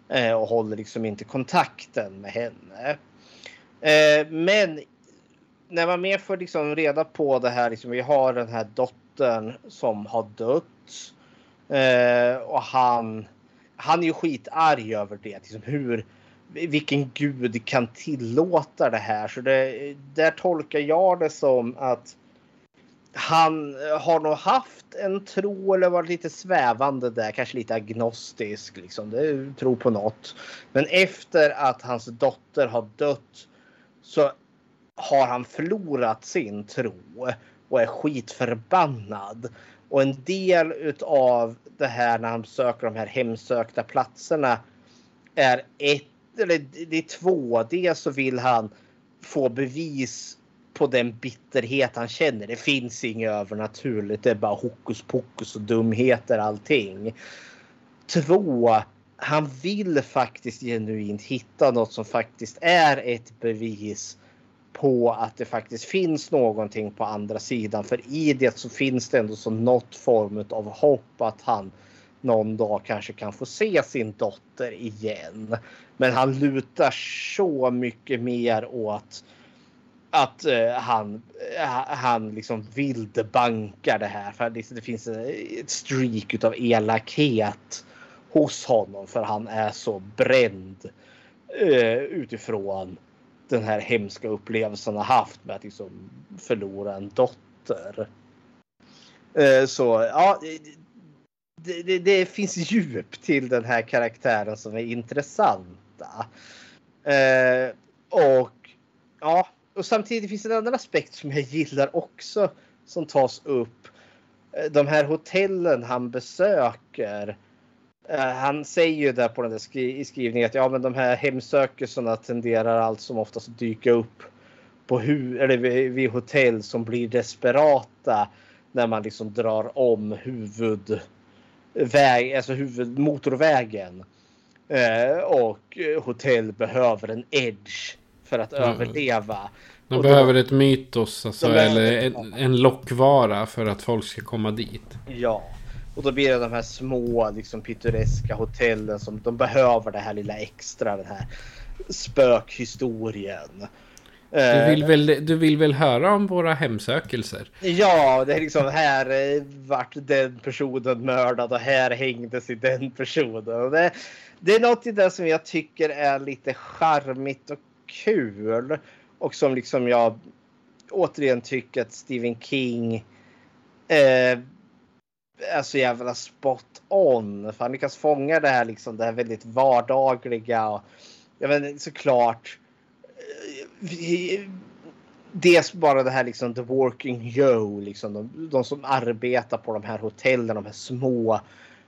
Eh, och håller liksom inte kontakten med henne. Eh, men när man mer får liksom reda på det här, liksom, vi har den här dottern som har dött. Eh, och han, han är ju skitarg över det. Liksom hur, vilken gud kan tillåta det här? Så det, där tolkar jag det som att han har nog haft en tro eller varit lite svävande där, kanske lite agnostisk, liksom. det tro på något. Men efter att hans dotter har dött så har han förlorat sin tro och är skitförbannad. Och en del utav det här när han söker de här hemsökta platserna är ett eller det är två. Dels så vill han få bevis på den bitterhet han känner. Det finns inget övernaturligt. Det är bara hokus pokus och dumheter allting. Två, han vill faktiskt genuint hitta något som faktiskt är ett bevis på att det faktiskt finns någonting på andra sidan. För i det så finns det ändå så något form av hopp att han någon dag kanske kan få se sin dotter igen. Men han lutar så mycket mer åt att uh, han, uh, han liksom vildbankar det här. För det, det finns ett streak av elakhet hos honom för han är så bränd uh, utifrån den här hemska upplevelsen han haft med att liksom förlora en dotter. Eh, så ja, det, det, det, finns djup till den här karaktären som är intressanta. Eh, och ja, och samtidigt finns det en annan aspekt som jag gillar också som tas upp. Eh, de här hotellen han besöker. Eh, han säger ju där på den där skri skrivningen att ja, men de här hemsökelserna tenderar allt som oftast att dyka upp på hu eller vid, vid hotell som blir desperata när man liksom drar om huvud väg, alltså huvudmotorvägen. Eh, och hotell behöver en edge för att mm. överleva. De och behöver då, ett mytos alltså, eller en, en lockvara för att folk ska komma dit. Ja, och då blir det de här små liksom pittoreska hotellen som de behöver det här lilla extra, den här spökhistorien. Du vill, väl, du vill väl höra om våra hemsökelser? Ja, det är liksom här eh, vart den personen mördad och här hängdes i den personen. Det, det är något i det som jag tycker är lite charmigt och kul. Och som liksom jag återigen tycker att Stephen King eh, är så jävla spot on. För han lyckas fånga det här liksom det här väldigt vardagliga. Och, jag vet, såklart eh, dels bara det här liksom the working Joe, liksom de, de, som arbetar på de här hotellen, de här små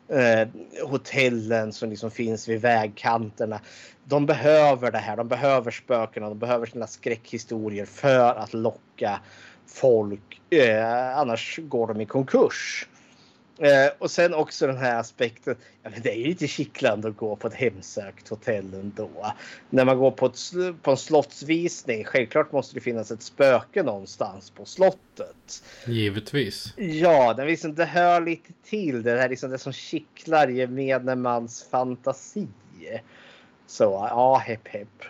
eh, hotellen som liksom finns vid vägkanterna. De behöver det här. De behöver spökena. De behöver sina skräckhistorier för att locka folk. Eh, annars går de i konkurs. Eh, och sen också den här aspekten. Ja, men det är ju lite kittlande att gå på ett hemsökt hotell ändå. När man går på, ett, på en slottsvisning. Självklart måste det finnas ett spöke någonstans på slottet. Givetvis. Ja, det, liksom, det hör lite till. Det här liksom det som kittlar gemene mans fantasi. Så ja, hepp hepp.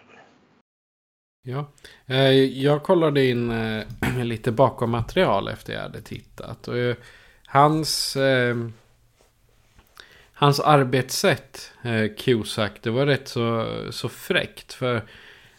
Ja, eh, jag kollade in eh, [CLEARS THROAT] lite bakom material efter jag hade tittat. Och Hans, eh, hans arbetssätt, eh, Cusack, det var rätt så, så fräckt. För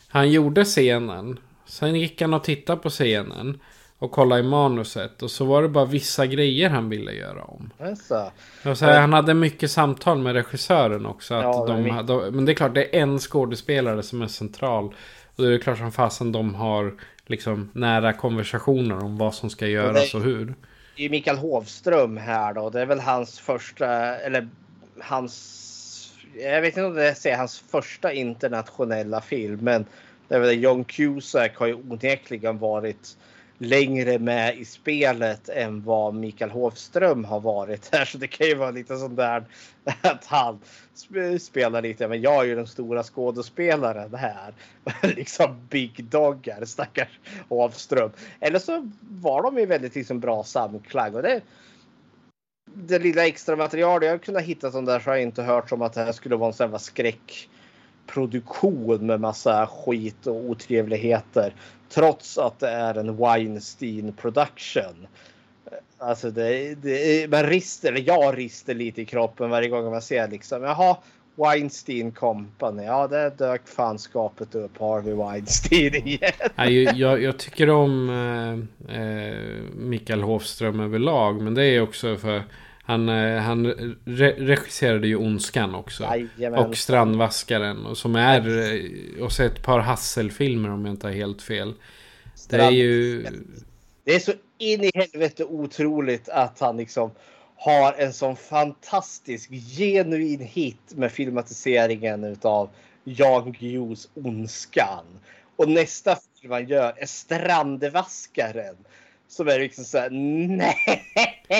han gjorde scenen. Sen gick han och tittade på scenen. och kollade i manuset. Och så var det bara vissa grejer han ville göra om. Alltså. Och så här, han hade mycket samtal med regissören också. Att Ja, de, men- de, men det är klart, det är en skådespelare som är central. Och det är klart som fasen de har liksom nära konversationer om vad som ska göras och hur. Det är Mikael Hovström här då. Det är väl hans första, eller hans, jag vet inte om det är hans första internationella film. Men det är väl John Cusack har ju onekligen varit längre med i spelet än vad Mikael Hovström har varit här. Så det kan ju vara lite sånt där att han spelar lite. Men jag är ju den stora skådespelaren här. [LAUGHS] liksom Big Doggar, stackars Hovström. Eller så var de ju väldigt liksom bra samklang. Och det, det lilla extra material jag har kunnat hitta som där så har jag inte hört som att det här skulle vara en sån här produktion med massa skit och otrevligheter. Trots att det är en Weinstein production. Alltså det, det, man rister, eller jag rister lite i kroppen varje gång man ser liksom jaha Weinstein Company. Ja, det dök fanskapet upp Harvey Weinstein [LAUGHS] igen. Jag, jag, jag tycker om eh, eh, Mikael Hofström överlag. Men det är också för han, eh, han re regisserade ju Ondskan också. Jajamän. Och Strandvaskaren. Och som är... eh, Och så ett par Hassel-filmer om jag inte har helt fel. Det är ju... Det är så in i helvete otroligt att han liksom har en sån fantastisk genuin hit med filmatiseringen utav Jan Guillous Ondskan. Och nästa film han gör är Strandvaskaren. Som är liksom såhär nej.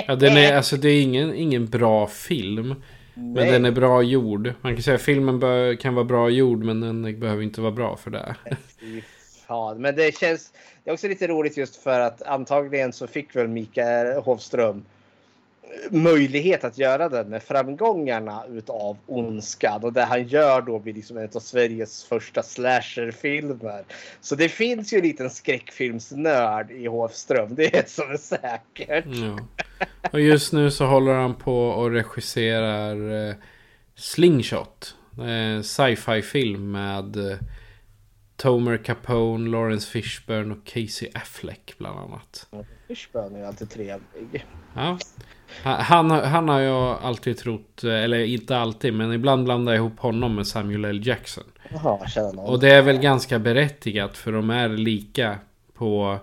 Ja, den är, alltså det är ingen, ingen bra film. Men Nej. den är bra gjord. Man kan säga att filmen bör, kan vara bra gjord men den behöver inte vara bra för det. [LAUGHS] Fan. Men det känns det är också lite roligt just för att antagligen så fick väl Mikael Hovström möjlighet att göra det med framgångarna utav Ondskan och det han gör då blir liksom en av Sveriges första slasherfilmer. Så det finns ju en liten skräckfilmsnörd i Hovström. Det är som är säkert. Ja. Och just nu så håller han på och regisserar eh, Slingshot. Eh, Sci-fi film med eh, Tomer Capone, Lawrence Fishburne och Casey Affleck bland annat. Fishburne är alltid trevlig. Ja. Han, han, har- jag alltid trott, eller inte alltid, men ibland blandar jag ihop honom med Samuel L. Jackson. Någon. Och det är väl ganska berättigat för de är lika på...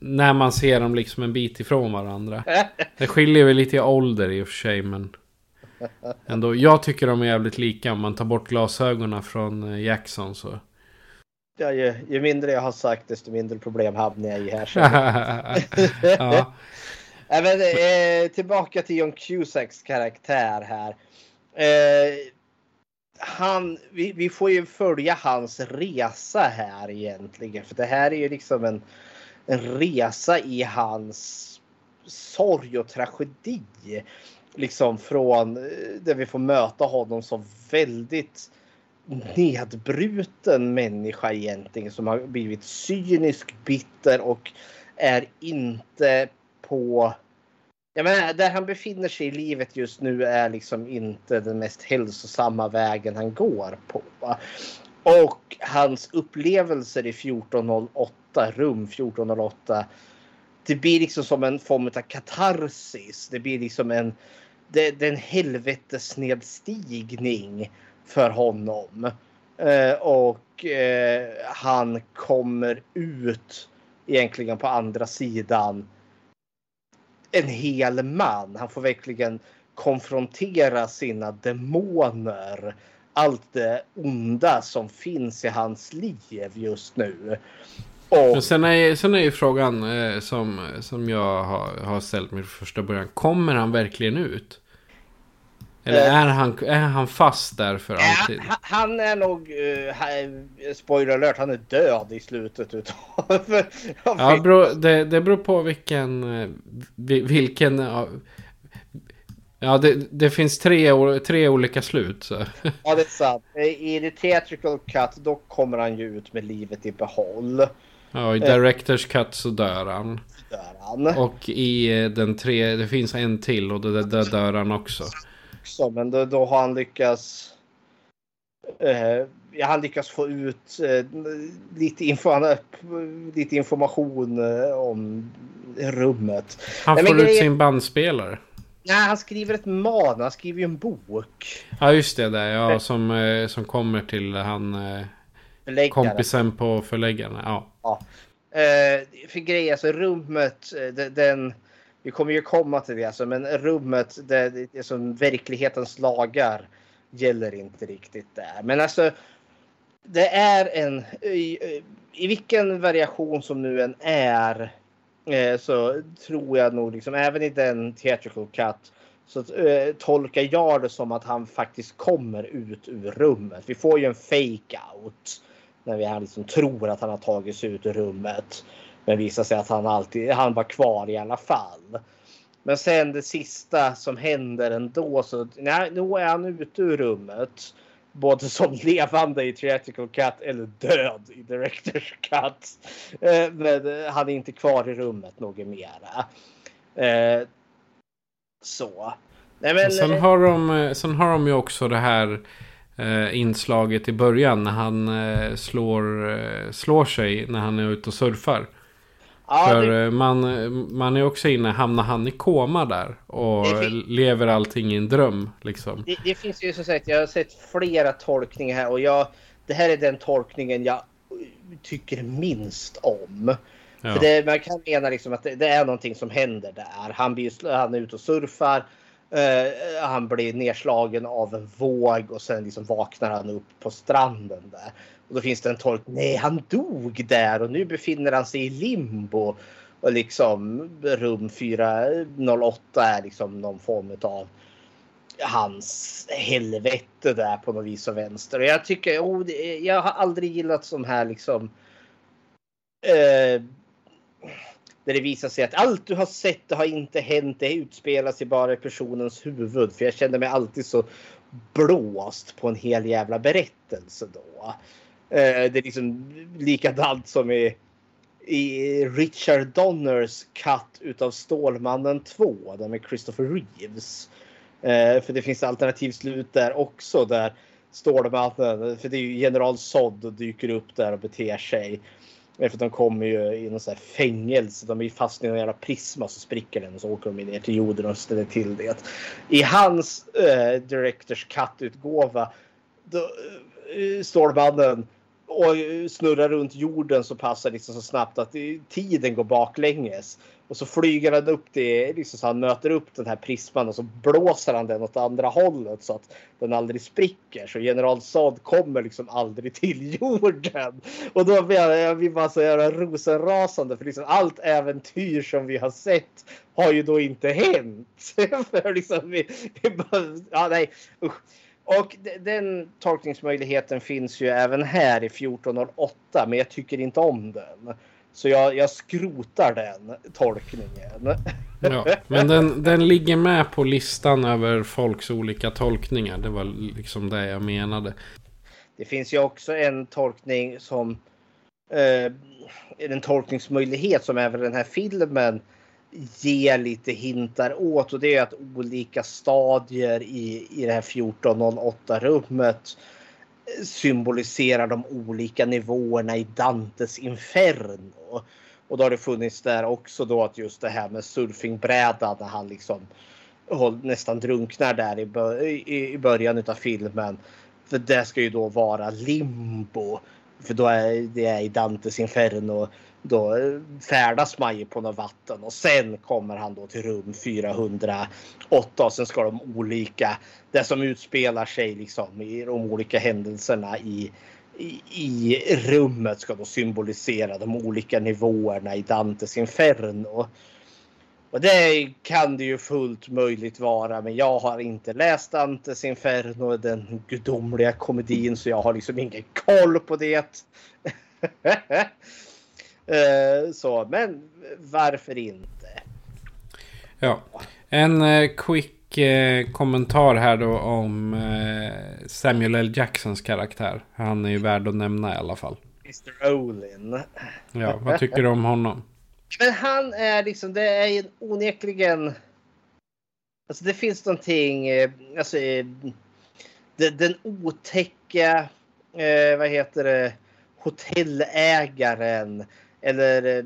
När man ser dem liksom en bit ifrån varandra. [LAUGHS] Det skiljer väl lite i ålder i och för sig men... Ändå, jag tycker de är jävligt lika om man tar bort glasögonen från eh, Jackson så... Ja, ju, ju mindre jag har sagt desto mindre problem hamnar jag i här. [LAUGHS] ja. [LAUGHS] Nej, men, eh, tillbaka till John Cusacks karaktär här. Eh, han, vi, vi får ju följa hans resa här egentligen. För det här är ju liksom en, en resa i hans sorg och tragedi. Liksom från eh, där vi får möta honom som väldigt nedbruten människa egentligen som har blivit cynisk, bitter och är inte på... Jag menar, där han befinner sig i livet just nu är liksom inte den mest hälsosamma vägen han går på. Och hans upplevelser i 1408, rum 1408. Det blir liksom som en form av katarsis. Det blir liksom en, det, det är en helvetesnedstigning för honom. Eh, och eh, han kommer ut egentligen på andra sidan en hel man. Han får verkligen konfrontera sina demoner. Allt det onda som finns i hans liv just nu. Och Men sen är, sen är ju frågan eh, som, som jag har, har ställt mig från första början. Kommer han verkligen ut? Eller Eh. är han, är han fast där för alltid? han- han är nog, uh, spoiler alert, han är död i slutet utav [LAUGHS] av Ja, bro, det, det beror på vilken... eh, vi- vilken ja, det, det finns tre, tre olika slut. Så. Ja, det är sant. I the theatrical cut då kommer han ju ut med livet i behåll. Ja, i Directors Cut så dör han. Dör han. Och i den tre, det finns en till och där, där dör han också. Också, men då, då har han lyckats. Eh, han lyckas få ut eh, lite, info, upp, lite information eh, om rummet. Han Nej, får men ut sin bandspelare. Nej, han skriver ett man. Han skriver ju en bok. Ja just det där ja som, eh, som kommer till han eh, kompisen på förläggaren. Ja. Ja. Eh, för grejen, alltså rummet, eh, de- den... Vi kommer ju komma till det, alltså, men rummet, det, det är som verklighetens lagar gäller inte riktigt där. Men alltså, det är en... I, i vilken variation som nu än är eh, så tror jag nog, liksom, även i den theatrical cut, så eh, tolkar jag det som att han faktiskt kommer ut ur rummet. Vi får ju en fake out när vi liksom tror att han har tagit sig ut ur rummet. Men visar sig att han alltid han var kvar i alla fall. Men sen det sista som händer ändå så nej, nu är han ute ur rummet. Både som levande i theatrical cut eller död i director's cut. Eh, Men eh, han är inte kvar i rummet något mera. Eh, Så. Nej, men, Sen, har de, sen har de ju också det här inslaget i början när han slår, slår sig när han är ute och surfar. Ja, För det- eh, man, man är också inne, hamnar han i koma där och Det fin- lever allting i en dröm liksom. Det, det finns ju som sagt, jag har sett flera tolkningar här och jag, det här är den tolkningen jag tycker minst om. Ja. För det, man kan mena liksom att det, det är någonting som händer där. Han, blir, han är ute och surfar. eh, han blir nedslagen av en våg och sen liksom vaknar han upp på stranden där. Och då finns det en tolk. Nej, han dog där och nu befinner han sig i limbo. Och liksom rum 408 är liksom någon form av hans helvete där på något vis och vänster. Och jag tycker, oh, det- jag har aldrig gillat sån här liksom. Eh, där det visar sig att allt du har sett det har inte hänt. Det utspelar sig bara i personens huvud. För jag kände mig alltid så blåst på en hel jävla berättelse då. Eh, det är liksom likadant som i, i Richard Donners cut utav Stålmannen 2. Den med Christopher Reeves. Eh, för det finns alternativ slut där också där Stålmannen, för det är ju general Zod dyker upp där och beter sig. Eh, för de kommer ju i någon sån här fängelse. De är fast i någon jävla prisma så spricker den och så åker de ner till jorden och ställer till det. I hans eh, Directors Cut-utgåva då eh, Stålmannen och snurrar runt jorden så passar liksom så snabbt att tiden går baklänges. Och så flyger han upp det, liksom så han möter upp den här prisman och så blåser han den åt andra hållet så att den aldrig spricker. Så general Zod kommer liksom aldrig till [LAUGHS] jorden. Och då blir jag, vi bara så jävla rosenrasande för liksom allt äventyr som vi har sett har ju då inte hänt. [LAUGHS] för liksom vi, vi bara, ja nej usch. Och de- den tolkningsmöjligheten finns ju även här i 1408 men jag tycker inte om den. Så jag, jag skrotar den tolkningen. Ja, men den, den ligger med på listan över folks olika tolkningar. Det var liksom det jag menade. Det finns ju också en tolkning som eh, en tolkningsmöjlighet som även den här filmen ge lite hintar åt och det är att olika stadier i, i det här 1408 rummet symboliserar de olika nivåerna i Dantes Inferno. Och då har det funnits där också då att just det här med surfingbrädan när han liksom nästan drunknar där i, början av filmen. För det ska ju då vara limbo. För då är det är i Dantes Inferno. Då eh, färdas man ju på något vatten och sen kommer han då till rum 408 och sen ska de olika, det som utspelar sig liksom i de olika händelserna i, i, i rummet ska då symbolisera de olika nivåerna i Dantes Inferno. Och det kan det ju fullt möjligt vara men jag har inte läst Dantes Inferno, den gudomliga komedin så jag har liksom ingen koll på det. [LAUGHS] Eh, så, men varför inte? Ja. En eh, quick eh, kommentar här då om Samuel L. Jacksons karaktär. Han är ju värd att nämna i alla fall. Mr Olin. Ja, vad tycker du om honom? Men han är liksom, det är ju onekligen. Alltså det finns någonting, alltså den, den otäcka eh, vad heter det, hotellägaren eller eh,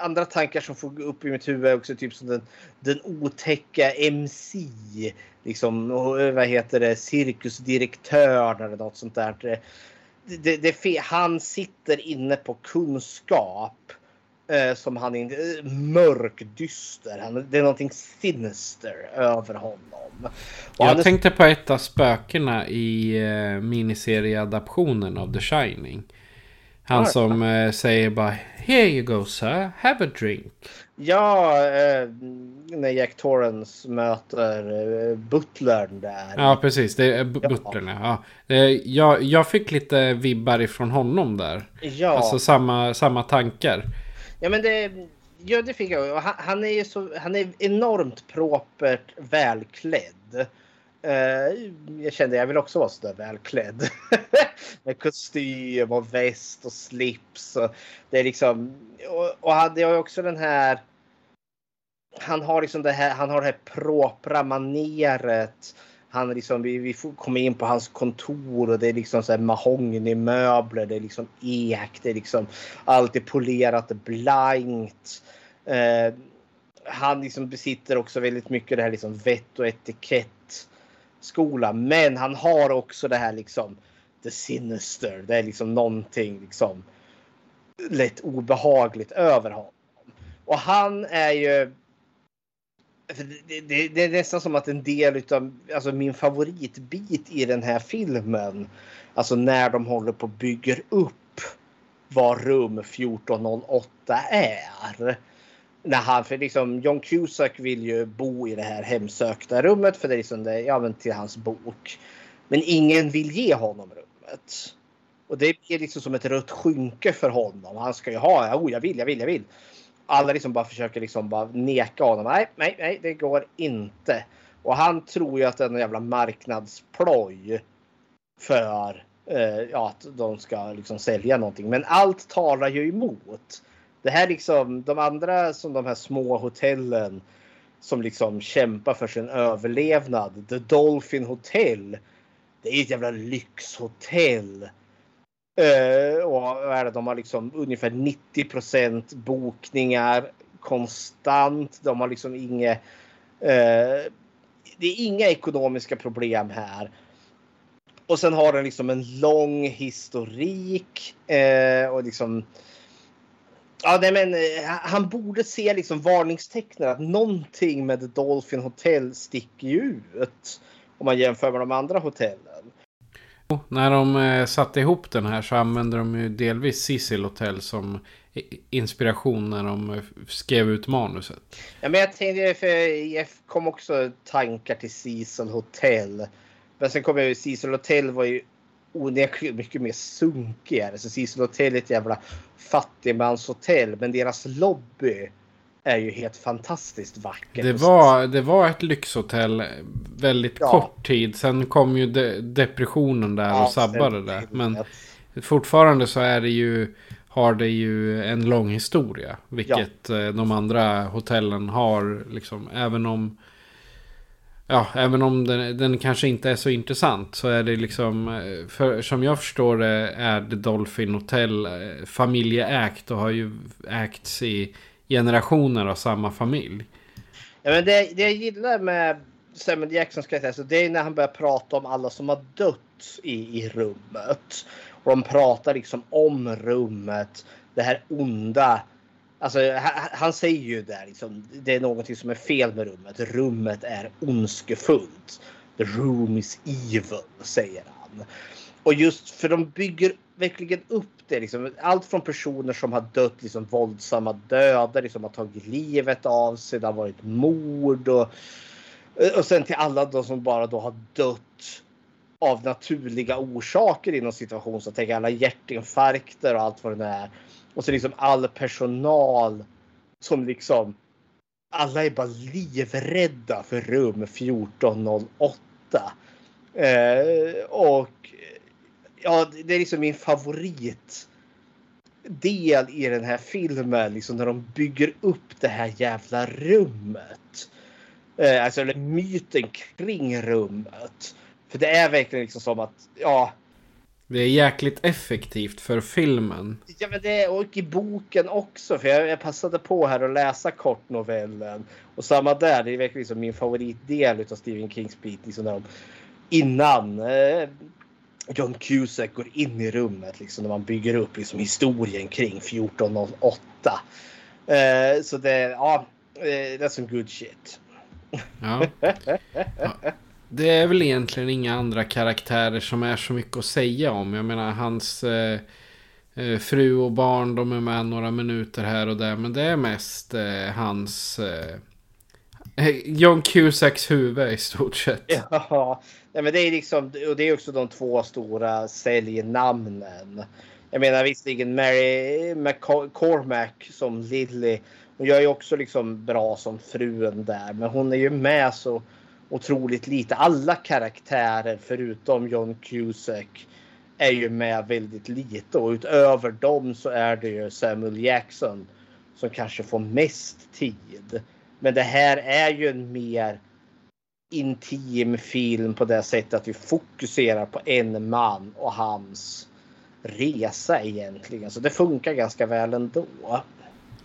andra tankar som får upp i mitt huvud också typ som den, den otäcka MC. Liksom, eh, vad heter det, cirkusdirektören eller något sånt där. Det, det, det, han sitter inne på kunskap eh, som han inte... Eh, mörkdyster. Han, det är någonting sinister över honom. Och Jag är- tänkte på ett av spökena i eh, miniserieadaptionen av The Shining. Han som eh, säger bara Here you go sir, have a drink. Ja, eh, när Jack Torrance möter eh, butlern där. Ja precis, det är bu- butlern ja. ja. Eh, jag, jag fick lite vibbar ifrån honom där. Ja. Alltså samma, samma tankar. Ja, men det, ja, det fick jag. Han, han är ju så, han är enormt propert välklädd. Eh, jag kände jag vill också vara sådär välklädd. [LAUGHS] Med kostym och väst och slips. Och det är liksom, och, och hade jag också den här han har liksom det här, han har det här propra maneret. Han liksom, vi, vi kommer in på hans kontor och det är liksom så här mahognymöbler, det är liksom ek, det är liksom allt är polerat blankt. Eh, han liksom besitter också väldigt mycket det här liksom vett och etikett skola. Men han har också det här liksom the sinister. Det är liksom någonting liksom lätt obehagligt över honom. Och han är ju det, det, det är nästan som att en del utav alltså min favoritbit i den här filmen. Alltså när de håller på och bygger upp vad rum 1408 är. När han, för liksom John Cusack vill ju bo i det här hemsökta rummet för det är liksom det, ja men till hans bok. Men ingen vill ge honom rummet. Och det blir liksom som ett rött skynke för honom. Han ska ju ha, oh jag vill, jag vill, jag vill. Alla liksom bara försöker liksom bara neka honom. Nej, nej, nej, det går inte. Och han tror ju att det är en jävla marknadsploj. För eh, ja, att de ska liksom sälja någonting. Men allt talar ju emot. Det här liksom, de andra som de här små hotellen som liksom kämpar för sin överlevnad. The Dolphin Hotel. Det är ett jävla lyxhotell. Uh, och är det, de har liksom ungefär 90% bokningar konstant. De har liksom inga... Uh, det är inga ekonomiska problem här. Och sen har den liksom en lång historik. Uh, och liksom... Ja, nej, men eh, han borde se liksom varningstecknen att någonting med Dolphin Hotel sticker ut. Om man jämför med de andra hotellen. När de eh, satte ihop den här så använde de ju delvis Cecil Hotel som i- inspiration när de eh, skrev ut manuset. Ja, men jag tänkte, för jag kom också tankar till Cecil Hotel. Men sen kom jag ju, Cecil Hotel var ju onekligen mycket mer sunkigare. Så Cecil Hotel är ett jävla fattigmanshotell. Men deras lobby är ju helt fantastiskt vacker. Det var, det var ett lyxhotell väldigt Ja. kort tid. Sen kom ju de, depressionen där Ja, och sabbade det. Men fortfarande så är det ju, har det ju en lång historia. Vilket eh, de andra hotellen har. Liksom, även om Ja, även om den, den kanske inte är så intressant så är det liksom, eh, för, som jag förstår det är The Dolphin Hotel eh, familjeägt och har ju ägts i generationer av samma familj. Ja, men det, det jag gillar med Samuel Jacksons karaktär så det är när han börjar prata om alla som har dött i, i rummet. Och de pratar liksom om rummet. Det här onda. Alltså, han, säger ju där liksom, det är någonting som är fel med rummet. Rummet är ondskefullt. The room is evil, säger han. Och just för de bygger verkligen upp det. Liksom, allt från personer som har dött liksom, våldsamma döder, liksom, har tagit livet av sig. Det har varit mord och, och sen till alla de som bara då har dött av naturliga orsaker inom situation. Så tänker alla hjärtinfarkter och allt vad det är. Och så liksom all personal som liksom alla är bara livrädda för rum 1408. Eh, och ja, det är liksom min favorit del i den här filmen. Liksom när de bygger upp det här jävla rummet. Eh, alltså eller myten kring rummet. För det är verkligen liksom som att ja. Det är jäkligt effektivt för filmen. Ja, men det och i boken också. För jag, jag passade på här att läsa kortnovellen. Och samma där, det är verkligen liksom min favoritdel av Stephen Kings bit. Liksom de, innan eh, John Cusack går in i rummet, liksom när man bygger upp liksom, historien kring 1408. Eh, så det, ja, eh, that's some good shit. Ja. [LAUGHS] ja. Det är väl egentligen inga andra karaktärer som är så mycket att säga om. Jag menar hans eh, eh, fru och barn, de är med några minuter här och där. Men det är mest eh, hans... Eh, eh John Cusacks huvud i stort sett. [LAUGHS] Ja, men det är liksom, och det är också de två stora säljnamnen. Jag menar visserligen Mary McCormack som Lily. Hon gör ju också liksom bra som frun där, men hon är ju med så otroligt lite. Alla karaktärer förutom John Cusack är ju med väldigt lite och utöver dem så är det ju Samuel Jackson som kanske får mest tid. Men det här är ju en mer intim film på det sättet att vi fokuserar på en man och hans resa egentligen. Så det funkar ganska väl ändå.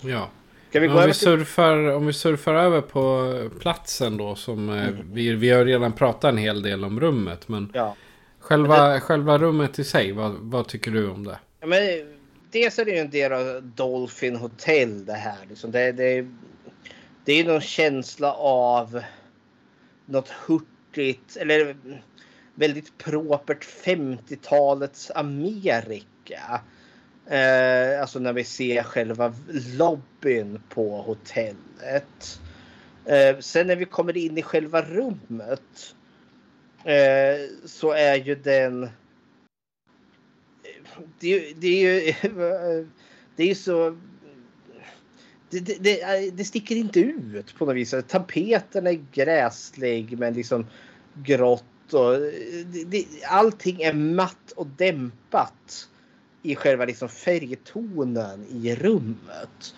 Ja. Ska vi gå om, vi surfar, om vi surfar över på platsen då. Som, eh, mm. vi, vi har redan pratat en hel del om rummet. Men ja. själva, men det... själva rummet i sig, vad, vad tycker du om det? Ja, men, dels är det ju en del av Dolphin Hotel det här. Liksom. Det, det, det är någon känsla av något hurtigt eller väldigt propert 50-talets Amerika. Eh, alltså när vi ser själva lobbyn på hotellet. Eh, sen när vi kommer in i själva rummet eh, så är ju den... Det, det är ju... Det är [LAUGHS] så... Det, det, det, sticker inte ut på något vis. Tapeten är gräslig men liksom grått och det, allting är matt och dämpat i själva liksom färgtonen i rummet.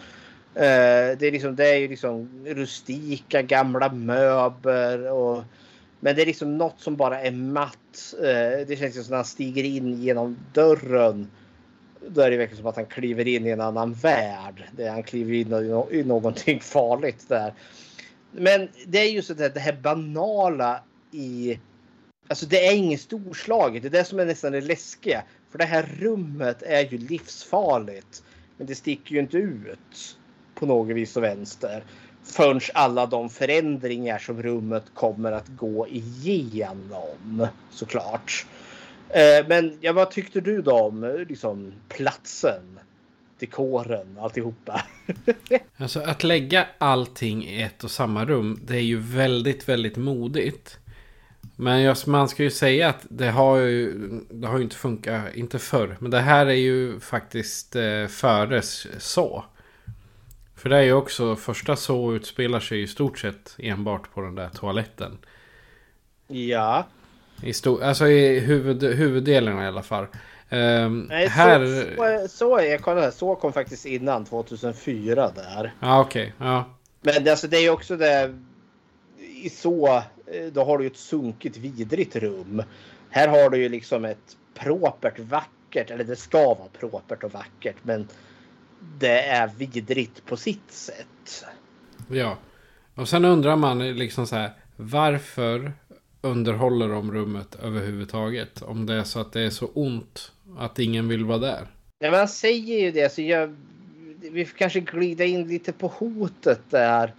Uh, det, är liksom, det är ju liksom rustika gamla möbler och men det är liksom något som bara är matt. Uh, det känns som när han stiger in genom dörren. Då är det verkligen som att han kliver in i en annan värld. Där han kliver in i någonting [LAUGHS] farligt där. Men det är just det, det här banala i Alltså det är inget storslaget. Det är det som är nästan det läskiga. För det här rummet är ju livsfarligt. Men det sticker ju inte ut på något vis och vänster. Förrän alla de förändringar som rummet kommer att gå igenom såklart. Eh, men ja, vad tyckte du då om liksom, platsen? Dekoren, alltihopa. [LAUGHS] alltså att lägga allting i ett och samma rum. Det är ju väldigt, väldigt modigt. Men just, man ska ju säga att det har ju, det har ju inte funkat, inte förr. Men det här är ju faktiskt eh, före så. För det är ju också, första så utspelar sig i stort sett enbart på den där toaletten. Ja. I stor, alltså i huvud, huvuddelen i alla fall. Um, Nej, här... så, så, jag kollade, så kom faktiskt innan 2004 där. Ja, okej. Okay. Ja. Men alltså, det är ju också det i så då har du ett sunkigt vidrigt rum. Här har du ju liksom ett propert vackert, eller det ska vara propert och vackert men det är vidrigt på sitt sätt. Ja, och sen undrar man liksom så här varför underhåller de rummet överhuvudtaget? Om det är så att det är så ont att ingen vill vara där. Ja, man säger ju det. Så jag, vi kanske glida in lite på hotet där.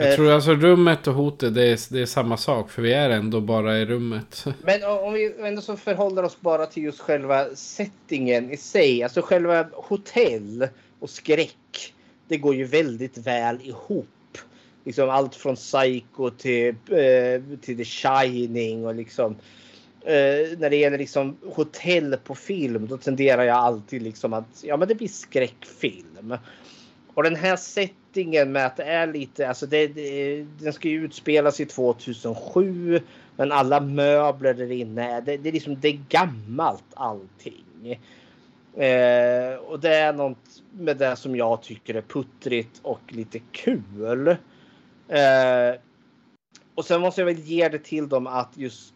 Jag tror alltså rummet och hotet det är, det är samma sak. För vi är ändå bara i rummet. [LAUGHS] Men om vi ändå så förhåller oss bara till just själva settingen i sig. Alltså själva hotell och skräck. Det går ju väldigt väl ihop. Liksom allt från Psycho till, eh, till The Shining och liksom. Eh, när det gäller liksom hotell på film då tenderar jag alltid liksom att ja men det blir skräckfilm. Och den här settingen med att det är lite, alltså det, det, den ska ju utspelas i 2007. Men alla möbler där inne, det, det är liksom det är gammalt allting. Eh, och det är något med det som jag tycker är puttrigt och lite kul. Eh, och sen måste jag väl ge det till dem att just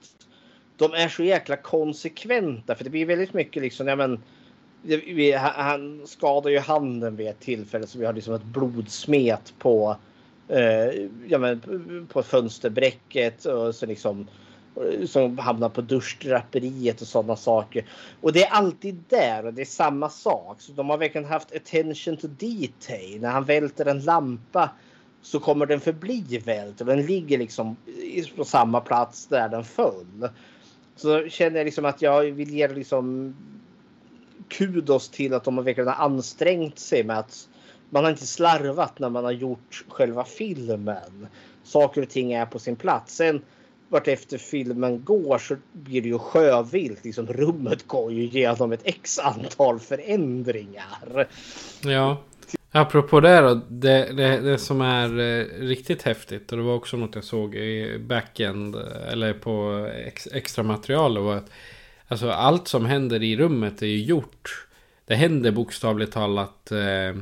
de är så jäkla konsekventa för det blir väldigt mycket liksom, ja men vi, han skadar ju handen vid ett tillfälle så vi har liksom ett blodsmet på, eh, ja, men, på fönsterbräcket och så liksom eh, som hamnar på duschdraperiet och sådana saker. Och det är alltid där och det är samma sak. Så de har verkligen haft attention to detail. När han välter en lampa så kommer den förbli vält och den ligger liksom på samma plats där den föll. Så känner jag liksom att jag vill ge liksom kudos till att de har verkligen ansträngt sig med att man har inte slarvat när man har gjort själva filmen. Saker och ting är på sin plats. Sen vart efter filmen går så blir det ju sjövilt. Liksom, rummet går ju igenom ett x antal förändringar. Ja. Apropå det då. Det, det, det som är eh, riktigt häftigt. Och det var också något jag såg i backend. Eh, eller på eh, ex, extra material. Var att, alltså allt som händer i rummet är ju gjort. Det händer bokstavligt talat eh,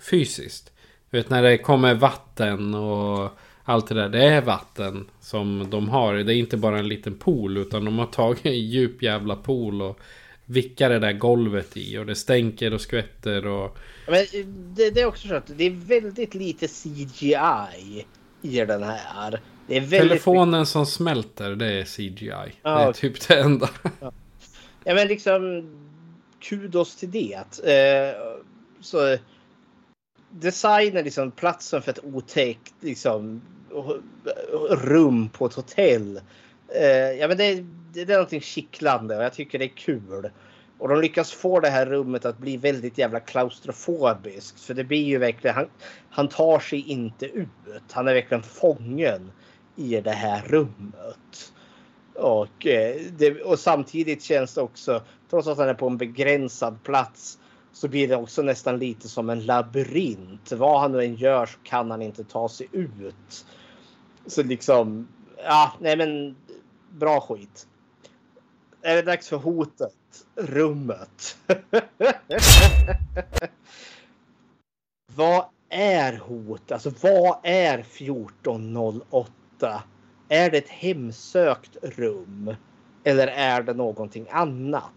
fysiskt. Du vet när det kommer vatten och allt det där. Det är vatten som de har. Det är inte bara en liten pool utan de har tagit en djup jävla pool och vickar det där golvet i och det stänker och skvätter och... Men det, det är också så att det är väldigt lite CGI i den här. Telefonen mycket... som smälter det är CGI. Ja, det är typ det enda. Ja ja men liksom kudos till det. Eh, så designen liksom platsen för ett otäckt liksom rum på ett hotell. Eh, ja, men det, det, är någonting kittlande och jag tycker det är kul. Och de lyckas få det här rummet att bli väldigt jävla klaustrofobiskt. För det blir ju verkligen, han, han tar sig inte ut. Han är verkligen fången i det här rummet. Och, eh, det, och samtidigt känns det också, trots att han är på en begränsad plats, så blir det också nästan lite som en labyrint. Vad han nu än gör så kan han inte ta sig ut. Så liksom, ja, nej men bra skit. Är det dags för hotet? Rummet. [LAUGHS] vad är hot? Alltså vad är 1408? Är det ett hemsökt rum? Eller är det någonting annat?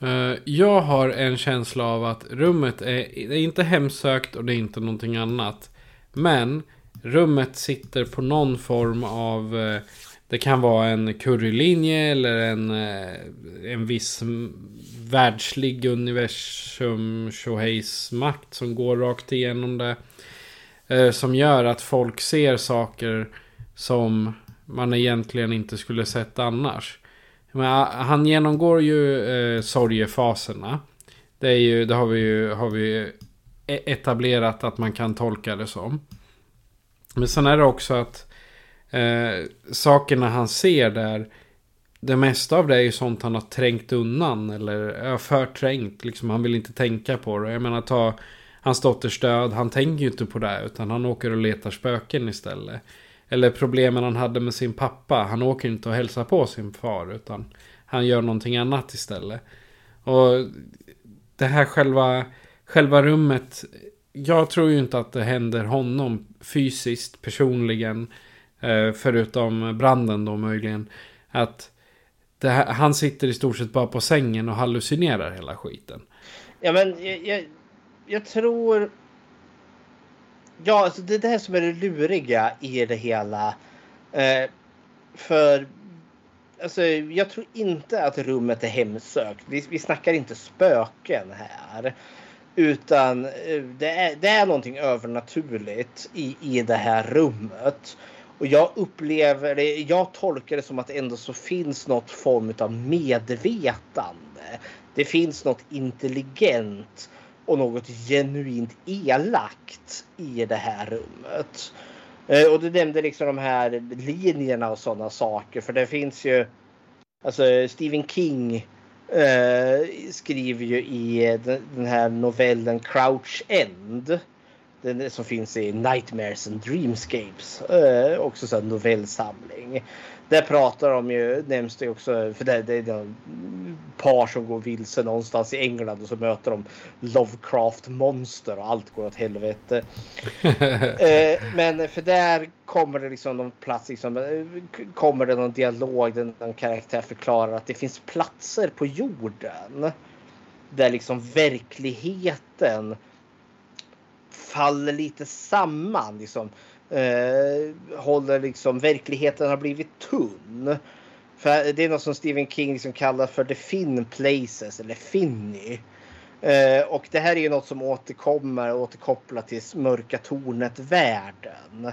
Eh, jag har en känsla av att rummet är, det är inte hemsökt och det är inte någonting annat. Men rummet sitter på någon form av... Eh, det kan vara en currylinje eller en, eh, en viss världslig universum Shoheis makt som går rakt igenom det. som gör att folk ser saker som man egentligen inte skulle sett annars. Men han genomgår ju eh, sorgefaserna. Det, är ju, det har vi ju har vi e-, etablerat att man kan tolka det som. Men sen är det också att eh, sakerna han ser där. Det mesta av det är ju sånt han har trängt undan. Eller förträngt. Liksom, han vill inte tänka på det. Jag menar ta hans dotters död. Han tänker ju inte på det. Utan han åker och letar spöken istället. Eller problemen han hade med sin pappa. Han åker inte och hälsar på sin far. Utan han gör någonting annat istället. Och det här själva, själva rummet. Jag tror ju inte att det händer honom fysiskt, personligen. Eh, förutom branden då möjligen. Att här, han sitter i stort sett bara på sängen och hallucinerar hela skiten. Ja men jag, jag, jag tror Ja, alltså det är det som är det luriga i det hela. Eh, för alltså, jag tror inte att rummet är hemsökt. Vi, vi snackar inte spöken här. Utan eh, det är, det är någonting övernaturligt i, i det här rummet. Och jag upplever det, jag tolkar det som att det ändå så finns något form av medvetande. Det finns något intelligent och något genuint elakt i det här rummet. Eh, och du nämnde liksom de här linjerna och sådana saker. För det finns ju... Alltså Stephen King eh, skriver ju i den här novellen Crouch End. Den som finns i Nightmares and Dreamscapes. Eh, också en novellsamling. Där pratar de ju, nämns det också, för det, det är ett par som går vilse någonstans i England och så möter de Lovecraft monster och allt går åt helvete. [LAUGHS] eh, men för där kommer det liksom någon plats, liksom, eh, kommer det någon dialog där någon karaktär förklarar att det finns platser på jorden där liksom verkligheten faller lite samman. Liksom. Eh, håller liksom, verkligheten har blivit tunn. För det är något som Stephen King liksom kallar för the fin places eller finny. Eh, och det här är ju något som återkommer och återkopplar till mörka tornet-världen.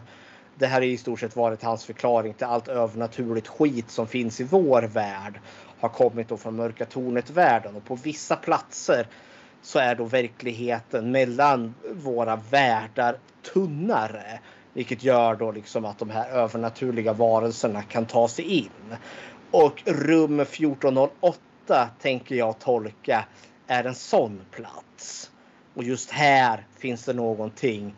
Det här är i stort sett varit hans förklaring till allt övernaturligt skit som finns i vår värld. Har kommit då från mörka tornet-världen och på vissa platser så är då verkligheten mellan våra världar tunnare. Vilket gör då liksom att de här övernaturliga varelserna kan ta sig in. Och rum 1408 tänker jag tolka är en sån plats. Och just här finns det någonting,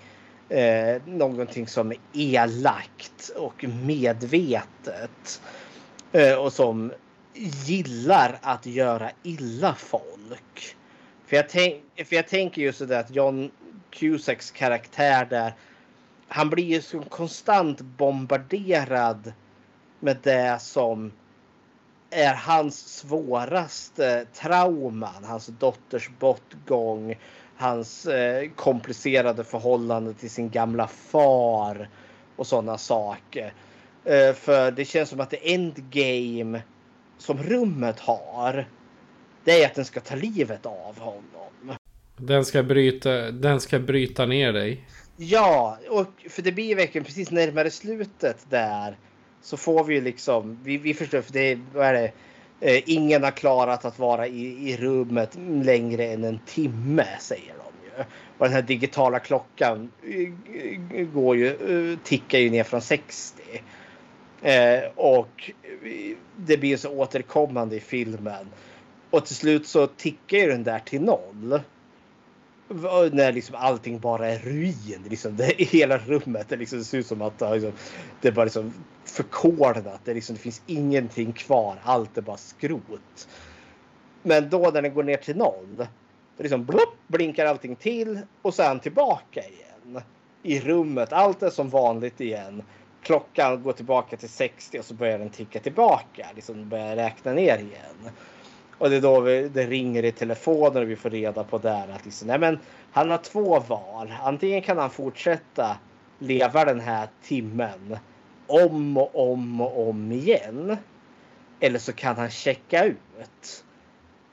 eh, någonting som är elakt och medvetet. Eh, och som gillar att göra illa folk. För jag, tänk, för jag tänker just det att John Cusacks karaktär där. Han blir ju så konstant bombarderad med det som är hans svåraste trauman. Hans dotters bortgång. Hans eh, komplicerade förhållande till sin gamla far. Och sådana saker. Eh, för det känns som att det endgame som rummet har. Det är att den ska ta livet av honom. Den ska bryta, den ska bryta ner dig. Ja, och för det blir verkligen precis närmare slutet där. Så får vi ju liksom, vi, vi förstår, för det är, vad är det? Eh, ingen har klarat att vara i, i rummet längre än en timme säger de ju. Och den här digitala klockan eh, går ju, eh, tickar ju ner från 60. Eh, och det blir så återkommande i filmen. Och till slut så tickar ju den där till noll. När liksom allting bara är ruin. Liksom det, hela rummet det liksom ser ut som att liksom, det är bara liksom förkolnat. Det, liksom, det finns ingenting kvar. Allt är bara skrot. Men då när den går ner till noll. Det liksom blup, blinkar allting till och sen tillbaka igen. I rummet. Allt är som vanligt igen. Klockan går tillbaka till 60 och så börjar den ticka tillbaka. Liksom börjar räkna ner igen. Och det är då vi, det ringer i telefonen och vi får reda på där att liksom, nej men, han har två val. Antingen kan han fortsätta leva den här timmen om och om och om igen. Eller så kan han checka ut.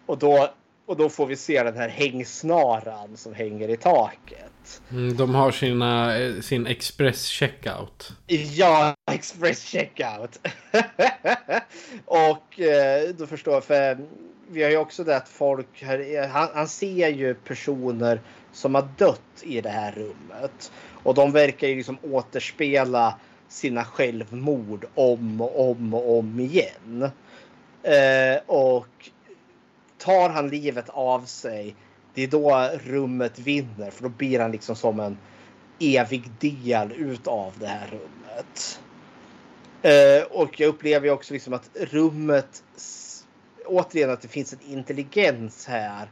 Och då, och då får vi se den här hängsnaran som hänger i taket. Mm, de har sina, eh, sin express checkout. Ja, [LAUGHS] express checkout. [LAUGHS] och eh, då förstår jag, för vi har ju också det att folk, han, han ser ju personer som har dött i det här rummet. Och de verkar ju liksom återspela sina självmord om och om och om igen. Eh, och tar han livet av sig, det är då rummet vinner. För då blir han liksom som en evig del utav det här rummet. Eh, och jag upplever ju också liksom att rummet återigen att det finns en intelligens här.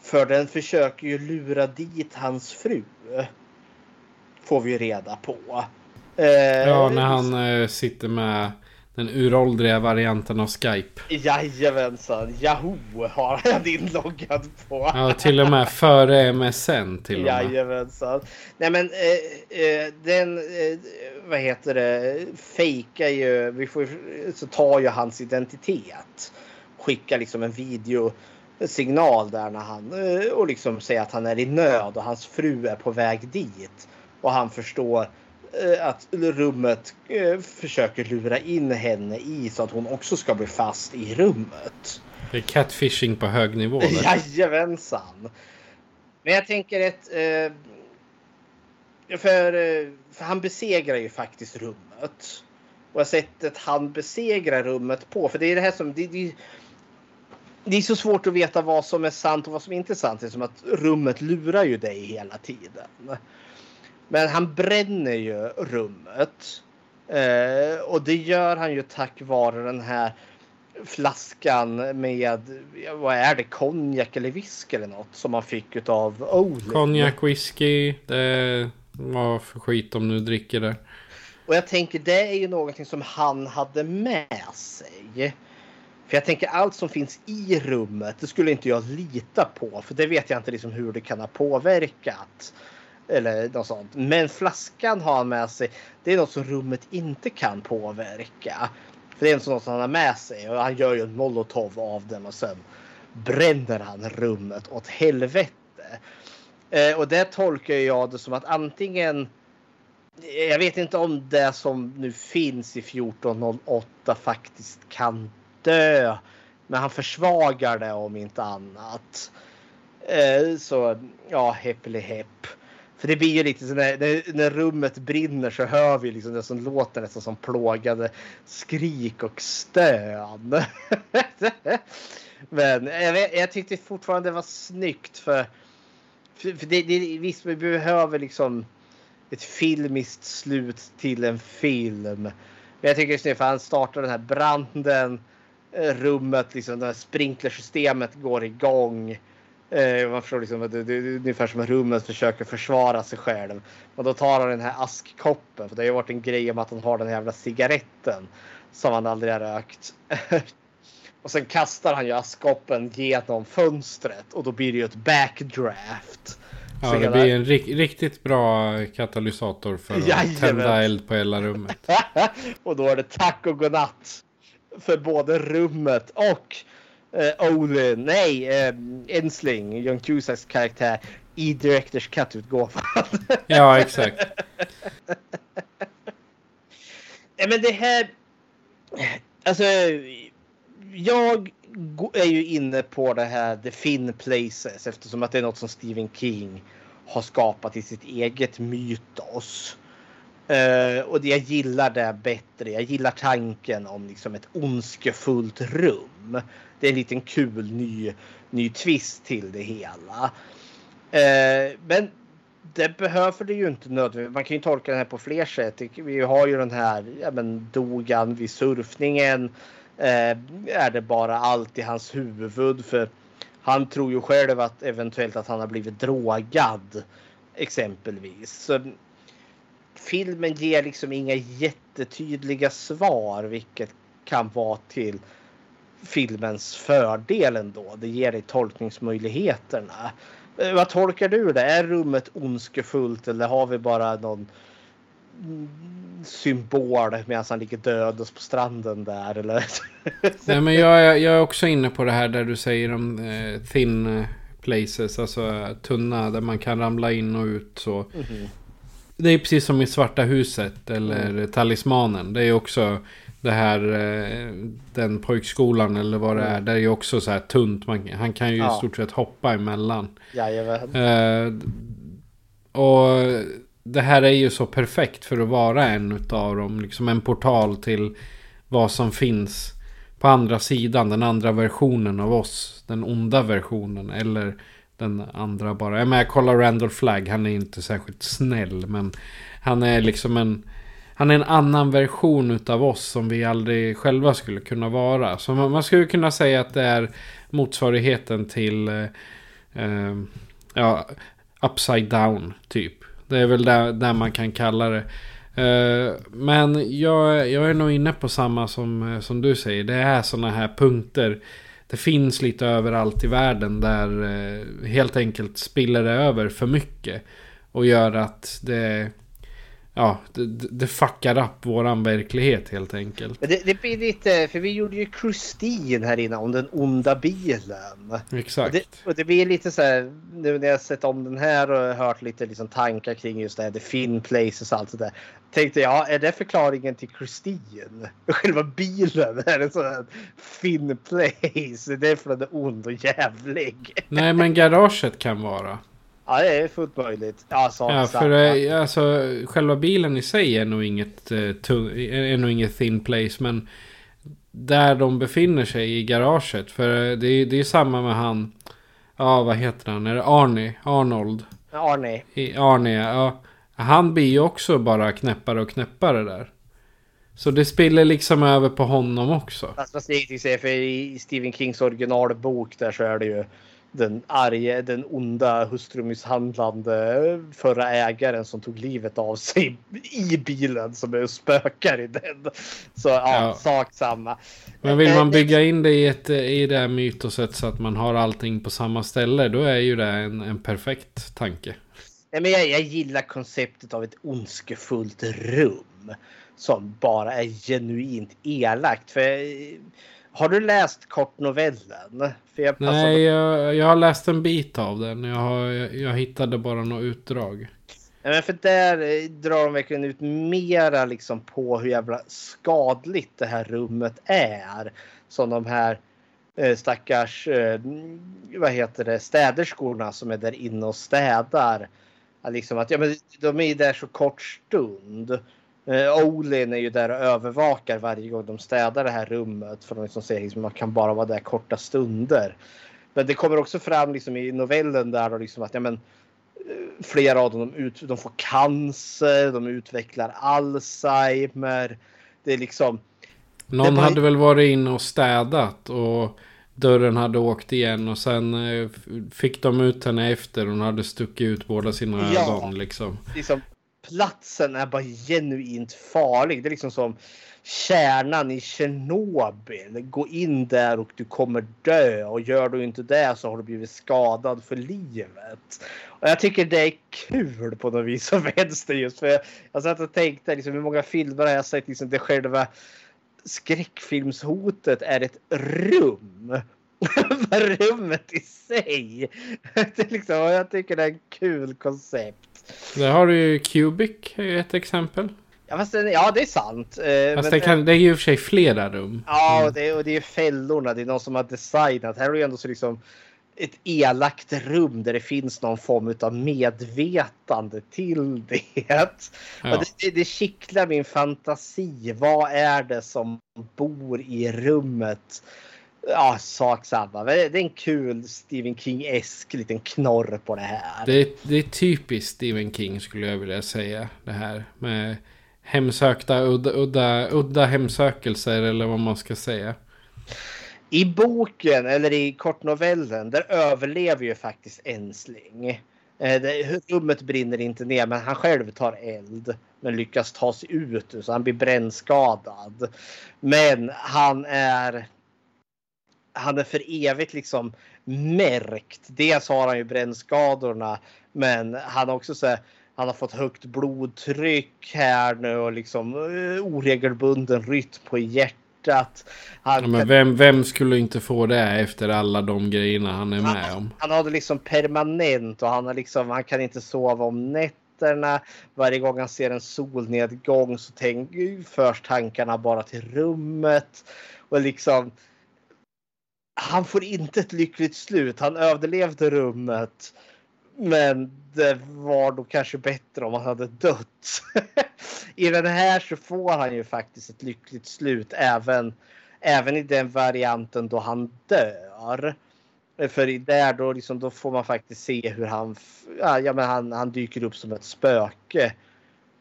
För den försöker ju lura dit hans fru. Får vi ju reda på. Eh, ja, när han eh, sitter med den uråldriga varianten av Skype. Jajamensan, Yahoo har han inloggad på. Ja, till och med före MSN till och med. Jajamensan. Nej men eh, eh, den, eh, vad heter det, fejkar ju, vi får, så tar ju hans identitet skickar liksom en videosignal där när han eh, och liksom säger att han är i nöd och hans fru är på väg dit. Och han förstår att rummet eh, försöker lura in henne i så att hon också ska bli fast i rummet. Det är catfishing på hög nivå. [LAUGHS] Jajamensan. Men jag tänker ett... För, för han besegrar ju faktiskt rummet. Och sättet han besegrar rummet på. För det är det här som... Det, det, det är så svårt att veta vad som är sant och vad som inte är sant. Det är som att rummet lurar ju dig hela tiden. Men han bränner ju rummet. Eh, och det gör han ju tack vare den här flaskan med, vad är det, konjak eller whisky eller något som han fick utav Olin. Konjak, whisky, det vad för skit de nu dricker där. Och jag tänker det är ju någonting som han hade med sig. För jag tänker allt som finns i rummet, det skulle inte jag lita på. För det vet jag inte liksom hur det kan ha påverkat. Eller något sånt. Men flaskan har han med sig. Det är något som rummet inte kan påverka. För det är något som han har med sig. Och han gör ju en molotov av den och sen bränner han rummet åt helvete. Eh, och det tolkar jag det som att antingen jag vet inte om det som nu finns i 1408 faktiskt kan dö. Men han försvagar det om inte annat. Eh, så ja, heppeli hepp. För det blir ju lite så när, när, när, rummet brinner så hör vi liksom det som låter nästan som plågade skrik och stön. [LAUGHS] Men jag, jag tyckte fortfarande det var snyggt för, för, för det, det, visst vi behöver liksom ett filmiskt slut till en film. Men jag tycker det är snyggt för han startar den här branden. Rummet, liksom det här sprinklersystemet går igång. Eh, man förstår liksom att det, det, är ungefär som att rummet försöker försvara sig själv. Och då tar han den här askkoppen. För det har ju varit en grej om att han har den här jävla cigaretten. Som han aldrig har rökt. [LAUGHS] och sen kastar han ju askkoppen genom fönstret. Och då blir det ju ett backdraft. Ja, det blir en riktigt bra katalysator för att Jajamän. tända eld på hela rummet. [LAUGHS] och då är det tack och godnatt för både rummet och uh, Olin, nej, uh, Ensling, Young Cusacks karaktär i Directors Cut-utgåvan. [LAUGHS] ja, exakt. Nej, men det här... Alltså, jag är ju inne på det här The Finn Places eftersom att det är något som Stephen King har skapat i sitt eget mytos. Uh, och jag gillar det bättre. Jag gillar tanken om liksom ett ondskefullt rum. Det är en liten kul ny, ny twist till det hela. Eh, men det behöver det ju inte nödvändigtvis. Man kan ju tolka det här på fler sätt. Vi har ju den här, ja men dog han vid surfningen? Eh, är det bara allt i hans huvud? För han tror ju själv att eventuellt att han har blivit drogad. Exempelvis. Så filmen ger liksom inga jättetydliga svar vilket kan vara till filmens fördel ändå. Det ger dig tolkningsmöjligheterna. Eh, vad tolkar du det? Är rummet ondskefullt eller har vi bara någon symbol medan han ligger död på stranden där eller? [LAUGHS] Nej men jag, jag är också inne på det här där du säger om eh, thin places, alltså tunna där man kan ramla in och ut så. Mm -hmm. Det är precis som i Svarta huset eller mm. Talismanen. Det är också det här eh, den pojkskolan eller vad det är. Mm. Där är ju också så här tunt. Man, han kan ju ja. i stort sett hoppa emellan. Jajamän. Eh, och det här är ju så perfekt för att vara en utav dem. Liksom en portal till vad som finns på andra sidan. Den andra versionen av oss. Den onda versionen. Eller den andra bara. Jag menar, kolla Randall Flagg. Han är inte särskilt snäll. Men han är liksom en... Han är en annan version utav oss som vi aldrig själva skulle kunna vara. Så man, man skulle kunna säga att det är motsvarigheten till... Eh, eh ja, upside down typ. Det är väl där, där man kan kalla det. Eh, men jag, jag är nog inne på samma som, eh, som du säger. Det är sådana här punkter det finns lite överallt i världen där eh, helt enkelt spiller det över för mycket. Och gör att det ja, det, det fuckar upp våran verklighet helt enkelt. Det, det blir lite, för vi gjorde ju Christine här inne om den onda bilen. Exakt. Och det, och det blir lite så här, nu när jag sett om den här och hört lite liksom tankar kring just det här, the fin places och allt sådär. Tänkte jag, är det förklaringen till Christine? [LAUGHS] Själva bilen [LAUGHS] är en sån här fin place. Det är för att den är ond och jävlig. Nej, men garaget kan vara. Ja, det är fullt möjligt. Ja, så, ja för det, alltså, själva bilen i sig är nog inget, uh, är nog inget thin place. Men där de befinner sig i garaget. För det är, det är samma med han. Ja, vad heter han? Är det Arnie? Arnold? Arnie. I, Arnie, ja. Han blir ju också bara knäppare och knäppare där. Så det spiller liksom över på honom också. Fast att säga, för i Stephen Kings originalbok där så är det ju den arge, den onda hustrumisshandlande förra ägaren som tog livet av sig i bilen som är spökar i den. Så ja, Ja. sak samma. Men vill Eh, man bygga in det i, ett, i det här mytoset så att man har allting på samma ställe. Då är ju det en, en perfekt tanke. Nej, men jag, jag gillar konceptet av ett ondskefullt rum som bara är genuint elakt. För, eh, har du läst kortnovellen? Jag Nej, jag, jag har läst en bit av den. Jag, har, jag hittade bara något utdrag. Nej, men för där eh, drar de verkligen ut mera liksom på hur jävla skadligt det här rummet är. Som de här eh, stackars, eh, vad heter det, städerskorna som är där inne och städar. Liksom att, ja, men de är där så kort stund. Eh, Olin är ju där och övervakar varje gång de städar det här rummet. För de liksom säger liksom, man kan bara vara där korta stunder. Men det kommer också fram liksom i novellen där då liksom att ja, men, eh, flera av dem de, ut, de får cancer, de utvecklar Alzheimer. Det är liksom Någon var- hade väl varit inne och städat och dörren hade åkt igen och sen eh, fick de ut henne efter. Hon hade stuckit ut båda sina Ja. ögon liksom. liksom, platsen är bara genuint farlig. Det är liksom som kärnan i Tjernobyl. Gå in där och du kommer dö och gör du inte det så har du blivit skadad för livet. Och jag tycker det är kul på något vis och [LAUGHS] vänster just för jag satt och tänkte liksom, hur många filmer har jag sett liksom det själva skräckfilmshotet är ett rum. [LAUGHS] Rummet i sig. [LAUGHS] Det är liksom, jag tycker det är ett kul koncept. Där har du ju Cubic, ett exempel. Ja, fast ja det är sant. Eh, Fast men- det, kan, det är ju i och för sig flera rum. Ja, och det, och det är fällorna. Det är någon som har designat. Här är det ändå så liksom ett elakt rum där det finns någon form av medvetande till det. Ja. Det, det, det kittlar min fantasi. Vad är det som bor i rummet? Ja, sak samma. Det är en kul Stephen King-esk liten knorr på det här. Det, är- det är typiskt Stephen King skulle jag vilja säga. Det här med hemsökta, udda, udda, udda hemsökelser eller vad man ska säga. I boken eller i kortnovellen där överlever ju faktiskt Ensling. Eh, rummet brinner inte ner men han själv tar eld. Men lyckas ta sig ut så han blir brännskadad. Men han är han är för evigt liksom märkt. Dels har han ju brännskadorna men han har också så här, han har fått högt blodtryck här nu och liksom eh, oregelbunden rytm på hjärtat. Han, Ja, men vem, vem skulle inte få det efter alla de grejerna han är med om? han har det liksom permanent och han, har liksom, han kan inte sova om nätterna. Varje gång han ser en solnedgång så tänk, förs tankarna bara till rummet. Och liksom, han får inte ett lyckligt slut. Han överlevde rummet. Men det var då kanske bättre om han hade dött. [LAUGHS] I den här så får han ju faktiskt ett lyckligt slut även, även i den varianten då han dör. För i där då, liksom, då får man faktiskt se hur han, ja, ja, men han, han dyker upp som ett spöke eh,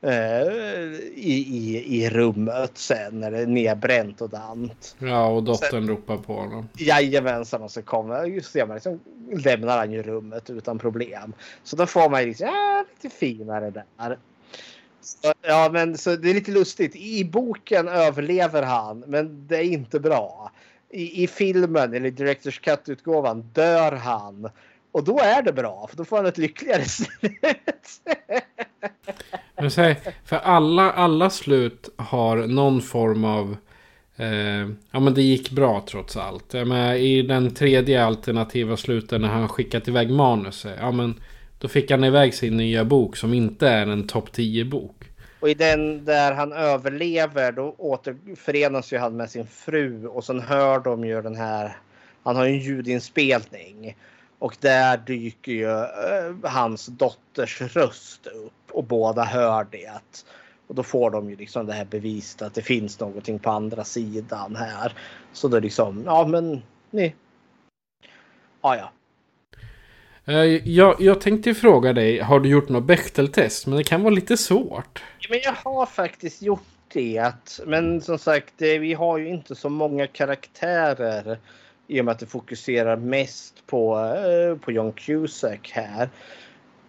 i, i, i rummet sen när det är nedbränt och dant. Ja, och dottern ropar på honom. Jajamensan och så kommer just man liksom, lämnar han ju rummet utan problem. Så då får man liksom, ja, lite finare där. Så, ja men så det är lite lustigt. I boken överlever han men det är inte bra. I, i filmen eller Directors Cut-utgåvan dör han. Och då är det bra för då får han ett lyckligare [LAUGHS] slut. Jag säg, för alla, alla slut har någon form av... Eh, ja men det gick bra trots allt. Jag I den tredje alternativa sluten när han skickat iväg manuset. Ja men då fick han iväg sin nya bok som inte är en topp 10 bok. Och i den där han överlever då återförenas ju han med sin fru och sen hör de ju den här. Han har ju en ljudinspelning och där dyker ju eh, hans dotters röst upp och båda hör det. Och då får de ju liksom det här beviset att det finns någonting på andra sidan här. Så det är liksom, ja men ni. Ja ja. Eh, Jag, jag tänkte fråga dig, har du gjort något Bechteltest? Men det kan vara lite svårt. Men jag har faktiskt gjort det. Men som sagt, det- vi har ju inte så många karaktärer i och med att det fokuserar mest på, eh, på John Cusack här.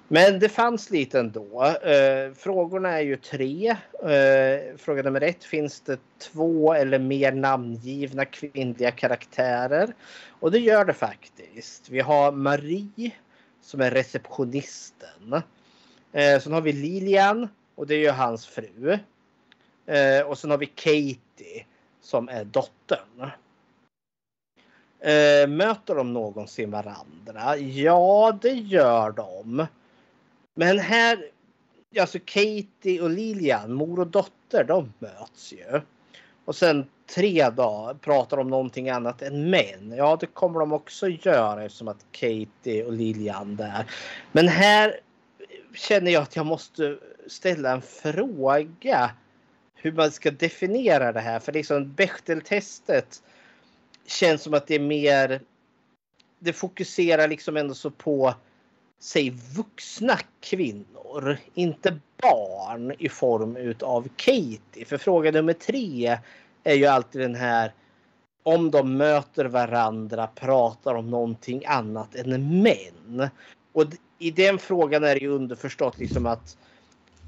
Men det fanns lite ändå. Eh, Frågorna är ju tre. Eh, Fråga nummer ett. Finns det två eller mer namngivna kvinnliga karaktärer? Och det gör det faktiskt. Vi har Marie som är receptionisten. Eh, Sen har vi Lilian och det är ju hans fru. Eh, Och sen har vi Katie som är dottern. Eh, Möter de någonsin varandra? Ja, det gör de. Men här, alltså Katie och Lilian, mor och dotter, de möts ju. Och sen tre dagar pratar om någonting annat än män. Ja, det kommer de också göra eftersom att Katie och Lilian där. Men här känner jag att jag måste ställa en fråga. Hur man ska definiera det här. För liksom Bechteltestet känns som att det är mer. Det fokuserar liksom ändå så på säg vuxna kvinnor, inte barn i form utav Katie. För fråga nummer tre är ju alltid den här om de möter varandra pratar om någonting annat än män. Och i den frågan är det ju underförstått liksom att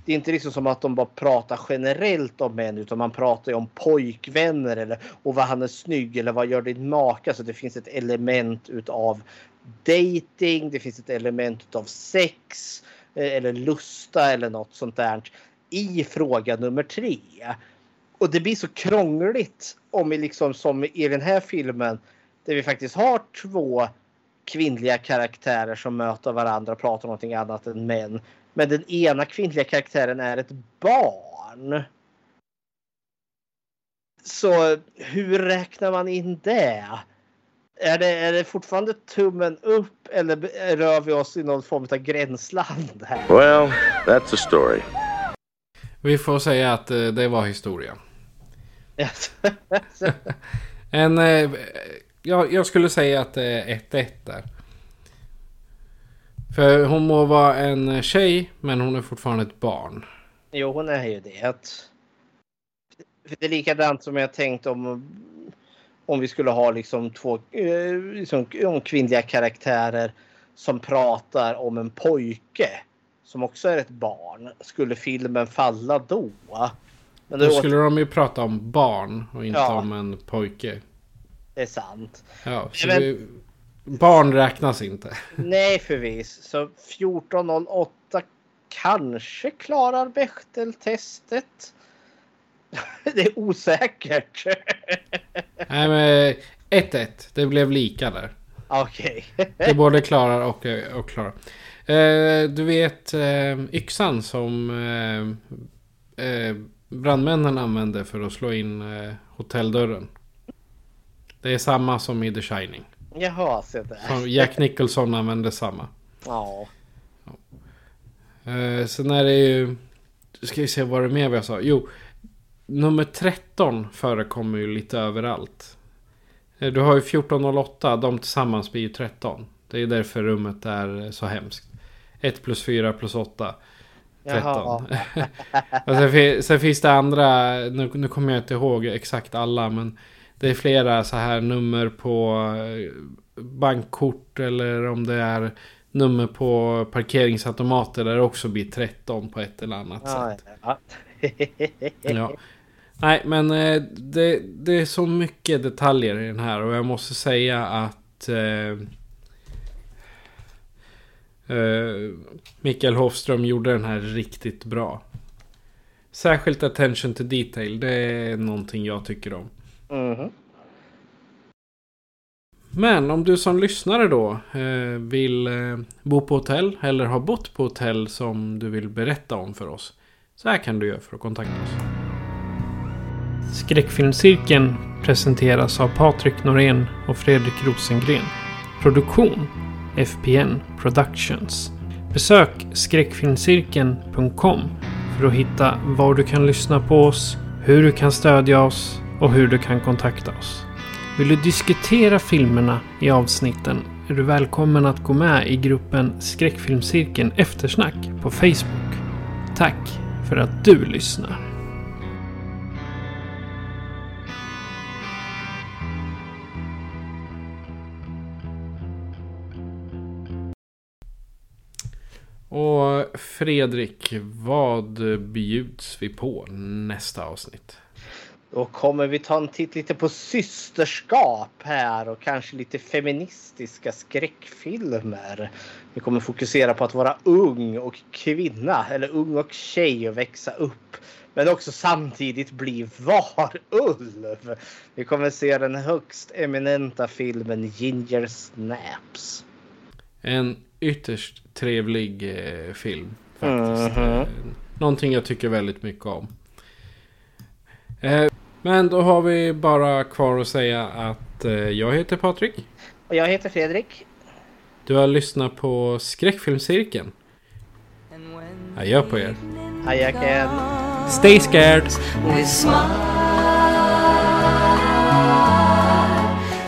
det är inte liksom som att de bara pratar generellt om män utan man pratar ju om pojkvänner eller och vad han är snygg eller vad gör din maka. Så alltså, det finns ett element utav dating, det finns ett element utav sex eh, eller lusta eller något sånt där i fråga nummer tre. Och det blir så krångligt om vi liksom som i den här filmen där vi faktiskt har två kvinnliga karaktärer som möter varandra och pratar om någonting annat än män. Men den ena kvinnliga karaktären är ett barn. Så hur räknar man in det? Är det, är det fortfarande tummen upp eller rör vi oss i någon form av gränsland här? Well, that's a story. Vi får säga att eh, det var historia. [LAUGHS] En, eh, ja, jag skulle säga att det är 1-1 där. För hon må vara en tjej, men hon är fortfarande ett barn. Jo, hon är ju det. För Det är likadant som jag tänkt om om vi skulle ha liksom två eh, liksom, om kvinnliga karaktärer som pratar om en pojke som också är ett barn. Skulle filmen falla då? Men Då skulle de ju prata om barn och inte Ja. om en pojke. det är sant. Ja, så Men- barn räknas inte. Nej förvis. Så 1408 kanske klarar Bechteltestet. [LAUGHS] Det är osäkert. Nej men 1-1. Det blev lika där. Okej. [LAUGHS] Det både klarar och, och klarar. Eh, du vet eh, yxan som eh, brandmännen använde för att slå in hotelldörren. Det är samma som i The Shining. Jaha, se där. Jack Nicholson använde samma. Ja. Eh, sen är det ju... Ska vi se vad det är mer vi sa. Jo. Nummer 13 förekommer ju lite överallt. Eh, Du har ju 1408. De tillsammans blir ju 13. Det är därför rummet är så hemskt. 1 plus 4 plus 8. 13. Jaha. [LAUGHS] och sen, sen finns det andra. Nu, nu kommer jag inte ihåg exakt alla. Men det är flera så här nummer på eh, bankkort. Eller om det är nummer på parkeringsautomater. Där det också blir 13 på ett eller annat Ja, sätt. ja. [LAUGHS] Ja. Nej, men eh, det, det är så mycket detaljer i den här och jag måste säga att eh, eh, Mikael Hofström gjorde den här riktigt bra. Särskilt attention to detail, det är någonting jag tycker om. Mm-hmm. Men om du som lyssnare då eh, vill eh, bo på hotell eller har bott på hotell som du vill berätta om för oss. Så här kan du göra för att kontakta oss. Skräckfilmscirkeln presenteras av Patrik Norén och Fredrik Rosengren. Produktion FPN Productions. Besök skräckfilmscirkeln.com för att hitta var du kan lyssna på oss, hur du kan stödja oss och hur du kan kontakta oss. Vill du diskutera filmerna i avsnitten är du välkommen att gå med i gruppen Skräckfilmscirkeln Eftersnack på Facebook. Tack för att du lyssnar. Och Fredrik, vad bjuds vi på nästa avsnitt? Då kommer vi ta en titt lite på systerskap här och kanske lite feministiska skräckfilmer. Vi kommer fokusera på att vara ung och kvinna eller ung och tjej och växa upp. Men också samtidigt bli varulv. Vi kommer se den högst eminenta filmen Ginger Snaps. En ytterst trevlig eh, film. Faktiskt. Mhm. Eh, Någonting jag tycker väldigt mycket om. Eh, men då har vi bara kvar att säga att eh, jag heter Patrik. Och jag heter Fredrik. Du har lyssnat på Skräckfilmscirkeln. Adjö på er. Ajaken. Stay scared!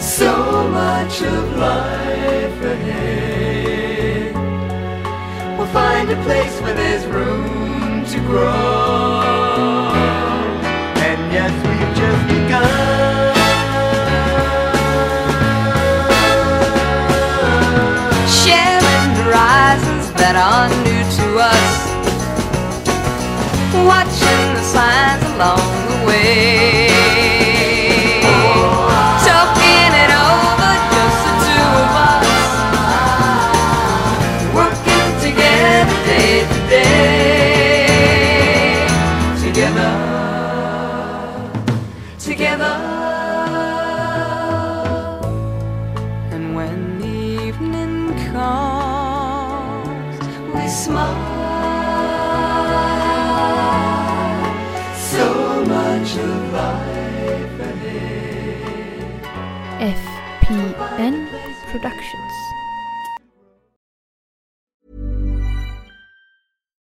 So much of life ahead. We'll find a place where there's room to grow. That are new to us watching the signs along the way.